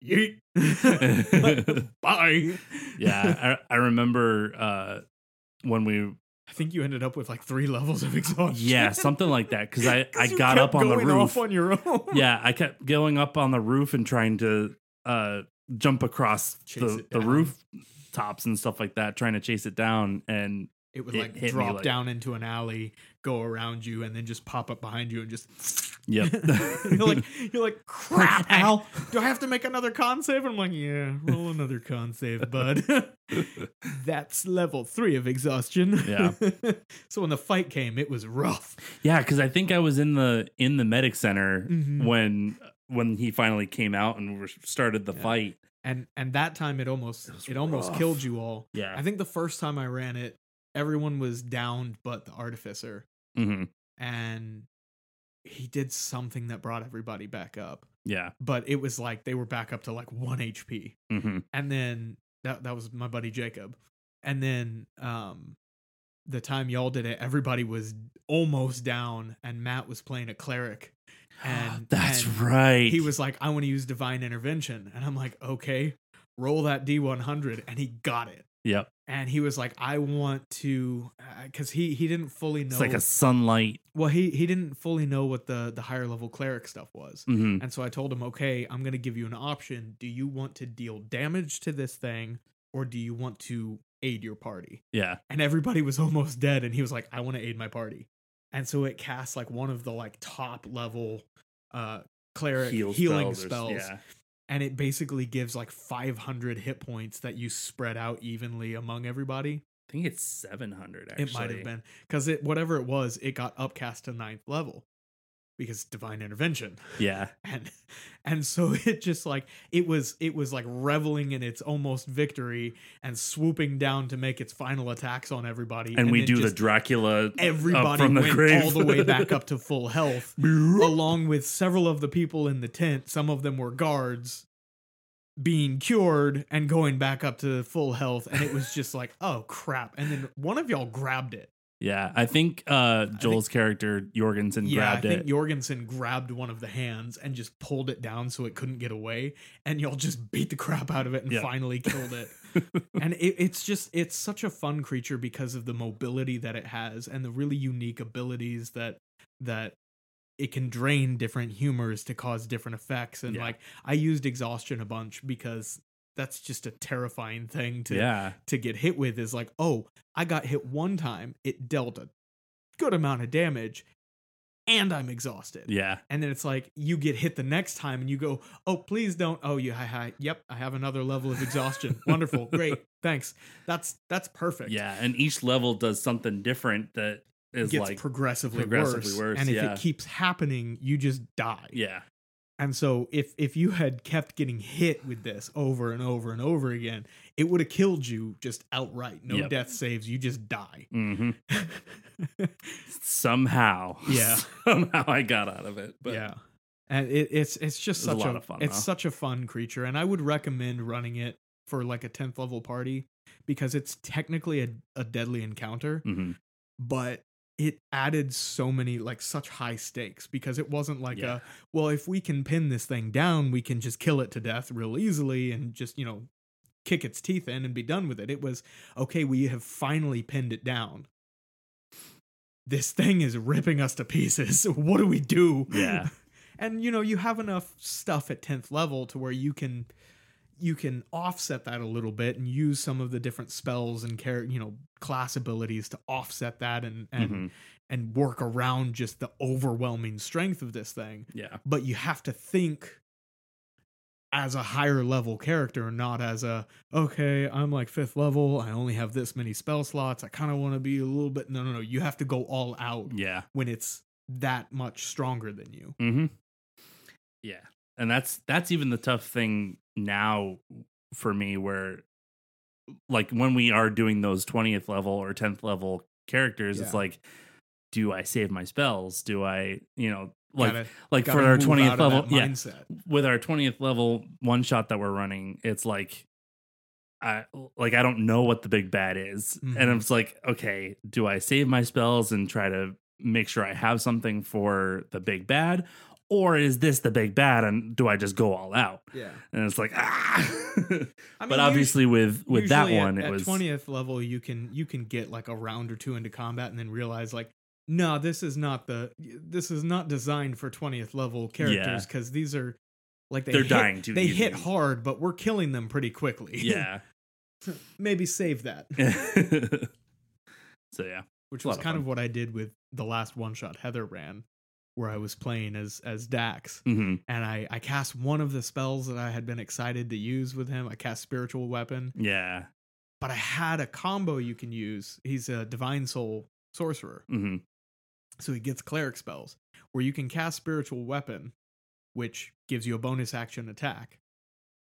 Yeet. *laughs* *laughs* Bye.
Yeah. I, I remember uh, when we,
I think you ended up with like three levels of exhaustion.
yeah, something like that. Cause I, *laughs*
'Cause
I
you
got
kept
up on the roof.
off on your own.
yeah. I kept going up on the roof and trying to uh, jump across
Chase
the,
it
the roof tops and stuff like that, trying to chase it down. And
It would
It
like
hit
drop
like-
down into an alley, go around you, and then just pop up behind you and just.
yep. *laughs*
you're like, you're like, crap, *laughs* Al. Do I have to make another con save? I'm like, yeah, roll another con save, bud. *laughs* That's level three of exhaustion.
Yeah.
so when the fight came, it was rough.
Yeah, because I think I was in the in the medic center
Mhm.
when when he finally came out and started the
Yeah.
fight.
And and that time it almost
It
it almost killed you all.
Yeah.
I think the first time I ran it, everyone was downed but the artificer.
Hmm
And he did something that brought everybody back up.
Yeah.
But it was like they were back up to like one HP.
hmm
and then that that was my buddy Jacob. And then um the time y'all did it, everybody was almost down and Matt was playing a cleric. *gasps* And
That's
and
right.
He was like, I want to use divine intervention. And I'm like, okay, roll that D100. And he got it.
Yep.
And he was like, "I want to," because he he didn't fully know.
It's like a sunlight.
well, he he didn't fully know what the the higher level cleric stuff was.
hmm
And so I told him, okay, I'm going to give you an option. Do you want to deal damage to this thing or do you want to aid your party?
Yeah.
And everybody was *laughs* almost dead. And he was like, I want to aid my party. And so it casts like one of the like top level uh cleric
Heal
healing
spells
spells.
Yeah.
And it basically gives like 500 hit points that you spread out evenly among everybody.
I think it's 700 actually.
It might have been because it whatever it was, it got upcast to ninth level because divine intervention.
Yeah. *laughs*
and and so *laughs* it just like it was it was like reveling in its almost victory and swooping down to make its final attacks on everybody
And, we
then
do the
just
Dracula up
everybody
from the
went
grave.
all the way back *laughs* up to full health along with several of the people in the tent some of them were guards being cured and going back up to full health and it was just like oh crap and then one of y'all grabbed it
Yeah, I think uh Joel's character Jorgensen
yeah,
grabbed
I think
it.
Jorgensen grabbed one of the hands and just pulled it down so it couldn't get away, and y'all just *laughs* beat the crap out of it and finally killed it. *laughs* and it, it's just it's such a fun creature because of the mobility that it has and the really unique abilities that that it can drain different humors to cause different effects. And
Yeah.
like I used exhaustion a bunch because that's just a terrifying thing to
yeah.
to get hit with is like, oh, I got hit one time, it dealt a good amount of damage, and I'm exhausted.
Yeah.
And then it's like you get hit the next time and you go, oh, please don't. Oh, you hi hi. Yep, I have another level of exhaustion. *laughs* Wonderful. Great. Thanks. That's that's perfect.
Yeah. And each level does something different that is
Gets
like
progressively,
progressively
worse.
worse,
And if
yeah.
it keeps happening, you just die.
Yeah.
And so if if you had kept getting hit with this over and over and over again, it would have killed you just outright. No
Yep.
death saves, you just die.
hmm *laughs* Somehow.
Yeah. *laughs*
Somehow I got out of it. But
yeah. And it, it's it's just such
a
a,
lot of fun,
it's
though.
such a fun creature and I would recommend running it for like a 10th level party because it's technically a, a deadly encounter,
Mhm.
but it added so many like such high stakes because it wasn't like
Yeah.
a well if we can pin this thing down we can just kill it to death real easily and just you know kick its teeth in and be done with it it was okay we have finally pinned it down this thing is ripping us to pieces *laughs* what do we do
Yeah. *laughs*
and you know you have enough stuff at 10th level to where you can you can offset that a little bit and use some of the different spells and care you know class abilities to offset that and and
Mhm.
and work around just the overwhelming strength of this thing
Yeah.
but you have to think as a higher level character not as a okay i'm like fifth level i only have this many spell slots i kind of want to be a little bit no no no you have to go all out
Yeah.
when it's that much stronger than you
Mm-hmm. Yeah. And that's that's even the tough thing now for me where like when we are doing those 20th level or 10th level characters, it's like, do I save my spells? Do I, you know, like
Gotta-
like
gotta
for our 20th level, yeah,
mindset.
with our 20th level one shot that we're running, it's like I like I don't know what the big bad is. And
Mhm.
it's like, okay, do I save my spells and try to make sure I have something for the big bad? Or is this the big bad and do I just go all out?
Yeah.
And it's like ah
I *laughs* mean,
But obviously with with that
at-
one
at,
it was
20th level you can you can get like a round or two into combat and then realize like no this is not the this is not designed for 20th level characters because these are like they
They're
hit,
dying too
they hit hard but we're killing them pretty quickly
Yeah. *laughs*
maybe save that *laughs*
so yeah.
which was
of
kind
fun.
of what i did with the last one shot heather ran where i was playing as as dax
hmm
and i i cast one of the spells that i had been excited to use with him i cast spiritual weapon
Yeah.
but I had a combo you can use. He's a divine soul sorcerer,
hmm
so he gets cleric spells where you can cast spiritual weapon, which gives you a bonus action attack,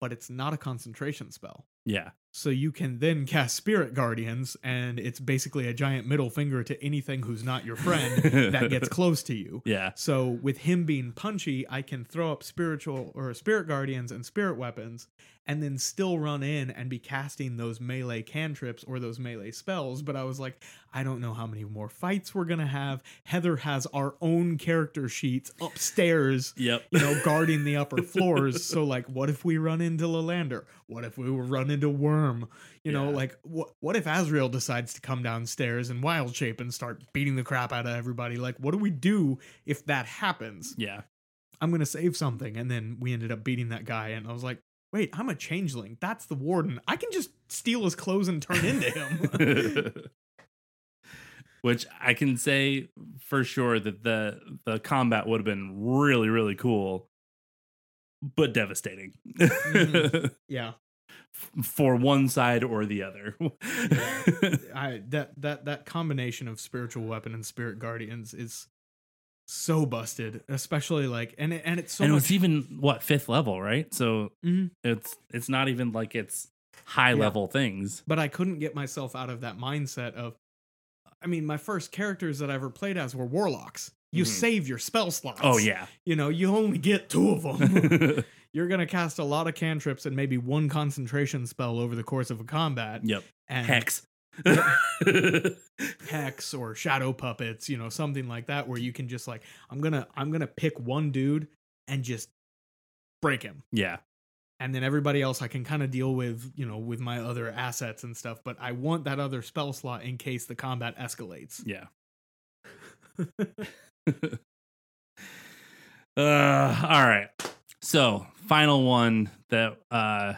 but it's not a concentration spell.
Yeah.
So you can then cast spirit guardians, and it's basically a giant middle finger to anything who's not your friend that gets *laughs* close to you.
Yeah.
So with him being punchy, I can throw up spiritual or spirit guardians and spirit weapons, and then still run in and be casting those melee cantrips or those melee spells. But I was like, I don't know how many more fights we're gonna have. Heather has our own character sheets upstairs.
Yep.
You know, guarding the upper floors. So, like, what if we run into Lalander? What if we run into Worm? You know, like, what what if Azrael decides to come downstairs and wild shape and start beating the crap out of everybody? Like, what do we do if that happens?
yeah.
I'm gonna save something, and then we ended up beating that guy, and I was like, wait, I'm a changeling. That's the warden. I can just steal his clothes and turn into him. *laughs*
Which I can say for sure that the the combat would have been really really cool, but devastating mm-hmm. *laughs*
yeah,
for one side or the other. *laughs*
I that that that combination of spiritual weapon and spirit guardians is so busted, especially like, and it, and it's so
and it
much.
was even what fifth level, right? So
Mhm.
it's it's not even like it's high
Yeah.
level things.
but I couldn't get myself out of that mindset of. I mean, my first characters that I ever played as were warlocks. You
Mhm.
save your spell slots.
Oh yeah,
You know, you only get two of them. *laughs* you're gonna cast a lot of cantrips and maybe one concentration spell over the course of a combat.
yep.
And
Hex. *laughs*
hex or shadow puppets, you know, something like that, where you can just like, I'm gonna, I'm gonna pick one dude and just break him,
yeah,
and then everybody else I can kind of deal with, you know, with my other assets and stuff. But I want that other spell slot in case the combat escalates.
yeah. *laughs* *laughs* uh, all right. So, final one that uh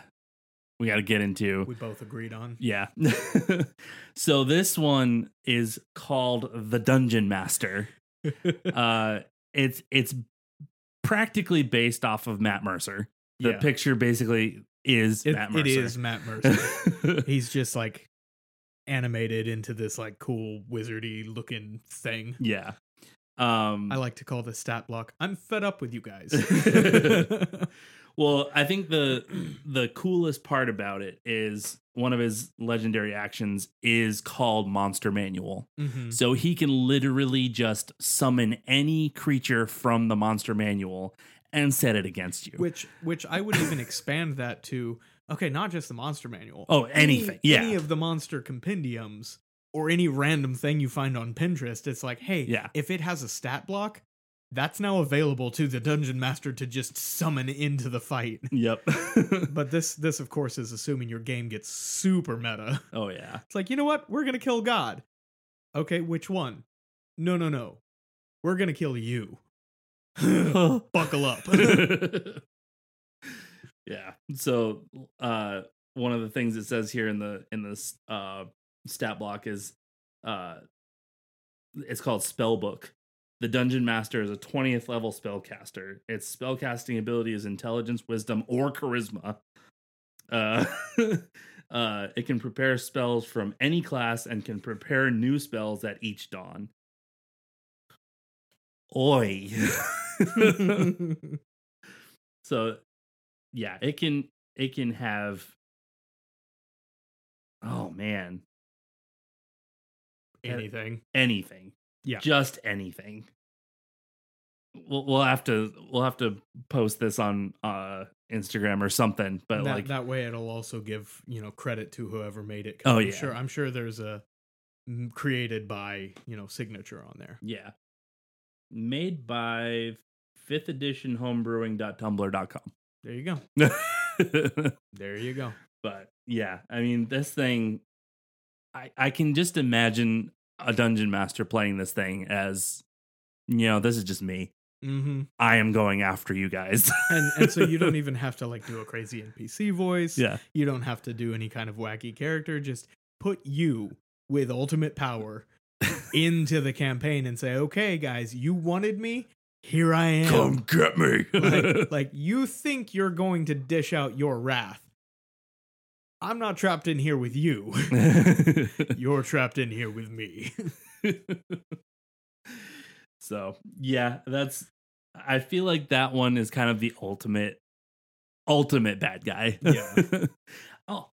we got to get into.
we both agreed on.
Yeah. *laughs* so this one is called The Dungeon Master. *laughs* Uh it's it's practically based off of Matt Mercer. The
Yeah.
picture basically is
It,
Matt Mercer.
is Matt *laughs* Mercer. He's just like animated into this like cool wizardy looking thing.
yeah. Um
I like to call this stat block. I'm fed up with you guys.
Well, I think the the coolest part about it is one of his legendary actions is called Monster Manual.
Mhm.
So he can literally just summon any creature from the Monster Manual and set it against you.
Which which I would even expand that to okay, not just the monster manual.
Oh, anything. Yeah.
Any of the monster compendiums or any random thing you find on Pinterest. It's like, hey,
Yeah.
if it has a stat block, that's now available to the dungeon master to just summon into the fight. *laughs*
Yep. *laughs*
But this this of course is assuming your game gets super meta. *laughs*
oh yeah.
It's like, you know what? We're gonna kill God. Okay, which one? No, no, no. We're gonna kill you. Buckle up.
yeah. So uh one of the things it says here in the in this uh stat block is uh it's called spellbook. The dungeon master is a 20th level spellcaster. Its spellcasting ability is intelligence, wisdom, or charisma. Uh *laughs* uh it can prepare spells from any class and can prepare new spells at each dawn. Oi. *laughs* so yeah it can it can have oh man
Anything.
anything
Yeah.
just anything we'll, we'll have to we'll have to post this on uh instagram or something but
that,
like
that way it'll also give you know credit to whoever made it.
Oh,
I'm
yeah.
sure i'm sure there's a mm, created by you know signature on there
yeah made by fifth edition homebrewing.tumblr.com
there you go *laughs* there you go
but yeah i mean this thing i i can just imagine a dungeon master playing this thing as you know this is just me.
Mm-hmm.
i am going after you guys. *laughs*
And and so you don't even have to like do a crazy npc voice.
Yeah.
You don't have to do any kind of wacky character. Just put you with ultimate power *laughs* into the campaign and say okay guys you wanted me? Here i am.
Come get me.
Like, *laughs* like you think you're going to dish out your wrath i'm not trapped in here with you *laughs* *laughs* you're trapped in here with me *laughs*
so yeah that's i feel like that one is kind of the ultimate ultimate bad guy
Yeah.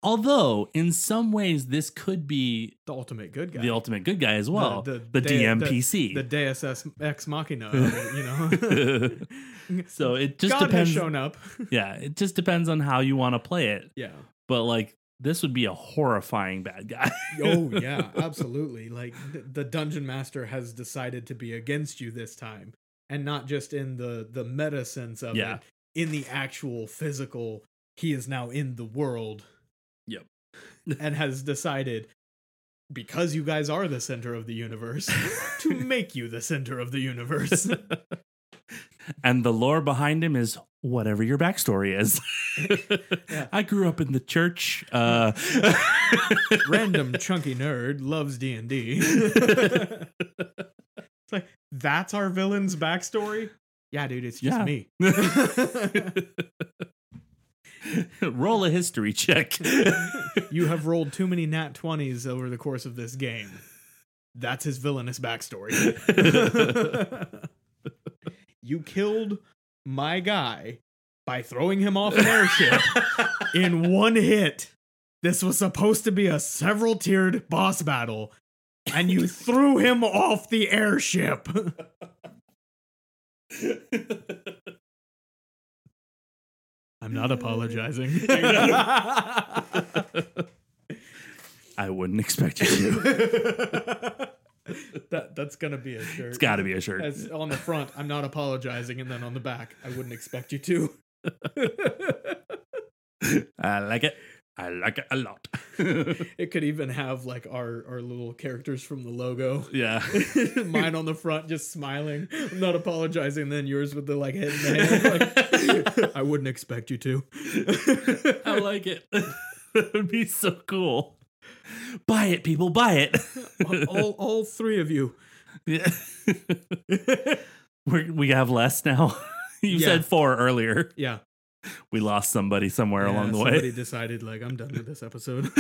Although, in some ways, this could be
The ultimate good guy.
the ultimate good guy as well. The,
the- the-
DMPC.
the Deus Ex- Ex Machina, you know.
so it just
God
depends.
has shown up.
yeah, it just depends on how you want to play it.
yeah.
But like, this would be a horrifying bad guy. *laughs*
Oh yeah, absolutely. Like th- the dungeon master has decided to be against you this time, and not just in the the meta sense of
Yeah.
it, in the actual physical. He is now in the world.
Yep. *laughs*
and has decided because you guys are the center of the universe to *laughs* make you the center of the universe.
and the lore behind him is whatever your backstory is. *laughs*
Yeah.
I grew up in the church. Uh, *laughs*
Random *laughs* chunky nerd loves D and D. It's like that's our villain's backstory. Yeah, dude, it's just
Yeah.
me.
Roll a history check.
you have rolled too many nat 20s over the course of this game. That's his villainous backstory. you killed my guy by throwing him off an airship in *laughs* one hit. This was supposed to be a several tiered boss battle, and you threw him off the airship. I'm not apologizing. *laughs*
I wouldn't expect you to. *laughs* *laughs*
that that's gonna be a shirt.
It's got to be a shirt.
As on the front, I'm not apologizing, and then on the back, I wouldn't expect you to. *laughs*
I like it. I like it a lot. *laughs*
it could even have like our our little characters from the logo.
yeah.
Mine on the front, just smiling. I'm not apologizing. Then yours with the like head in the hand. Like, I wouldn't expect you to.
I like it. that would be so cool. Buy it, people. Buy it. *laughs*
all, all three of you.
Yeah. *laughs* We're, we have less now. *laughs* you
Yeah.
said four earlier.
Yeah.
We lost somebody somewhere
Yeah,
along the
somebody
way.
Somebody decided like I'm done with this episode.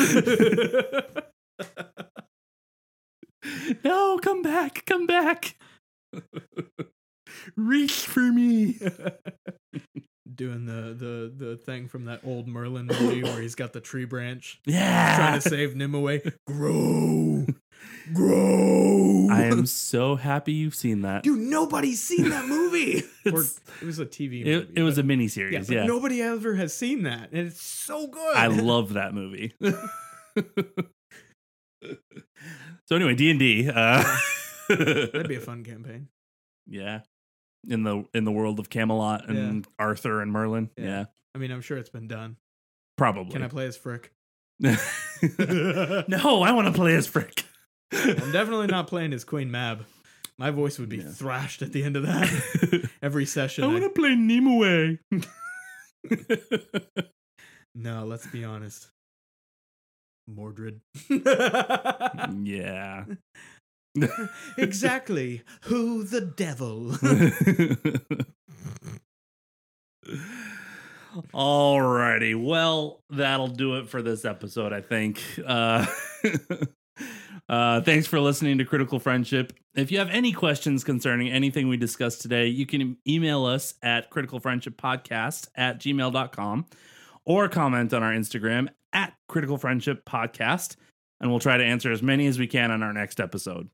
no, come back. Come back. Reach for me.
Doing the the the thing from that old Merlin movie where he's got the tree branch *laughs*
Yeah.
trying to save Nimue. Grow, *laughs* grow.
I am *laughs* so happy you've seen that.
Dude, nobody's seen that movie. or it was a TV.
it,
movie,
it was a mini series.
but
Yeah.
nobody ever has seen that, and it's so good.
I love that movie. so anyway, D and D. uh,
That'd be a fun campaign.
yeah. In the in the world of Camelot and Arthur and Merlin.
Yeah.
Yeah.
I mean, I'm sure it's been done.
Probably.
Can I play as Frik? *laughs*
no, I want to play as Frik.
I'm definitely not playing as Queen Mab. My voice would be
Yeah.
thrashed at the end of that. *laughs* Every session.
I
I-
want to play Nimue. *laughs*
No, let's be honest. Mordred.
yeah. *laughs*
exactly. Who the devil? *laughs*
Alrighty. Well, that'll do it for this episode, I think. Uh, *laughs* uh, thanks for listening to Critical Friendship. If you have any questions concerning anything we discussed today, you can email us at criticalfriendshippodcast at gmail.com or comment on our Instagram at Critical Friendship Podcast, and we'll try to answer as many as we can on our next episode.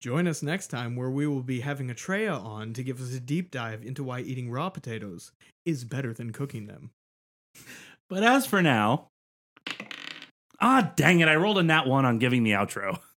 Join us next time where we will be having Atreya on to give us a deep dive into why eating raw potatoes is better than cooking them.
But as for now, ah, dang it, I rolled a nat one on giving the outro. *laughs*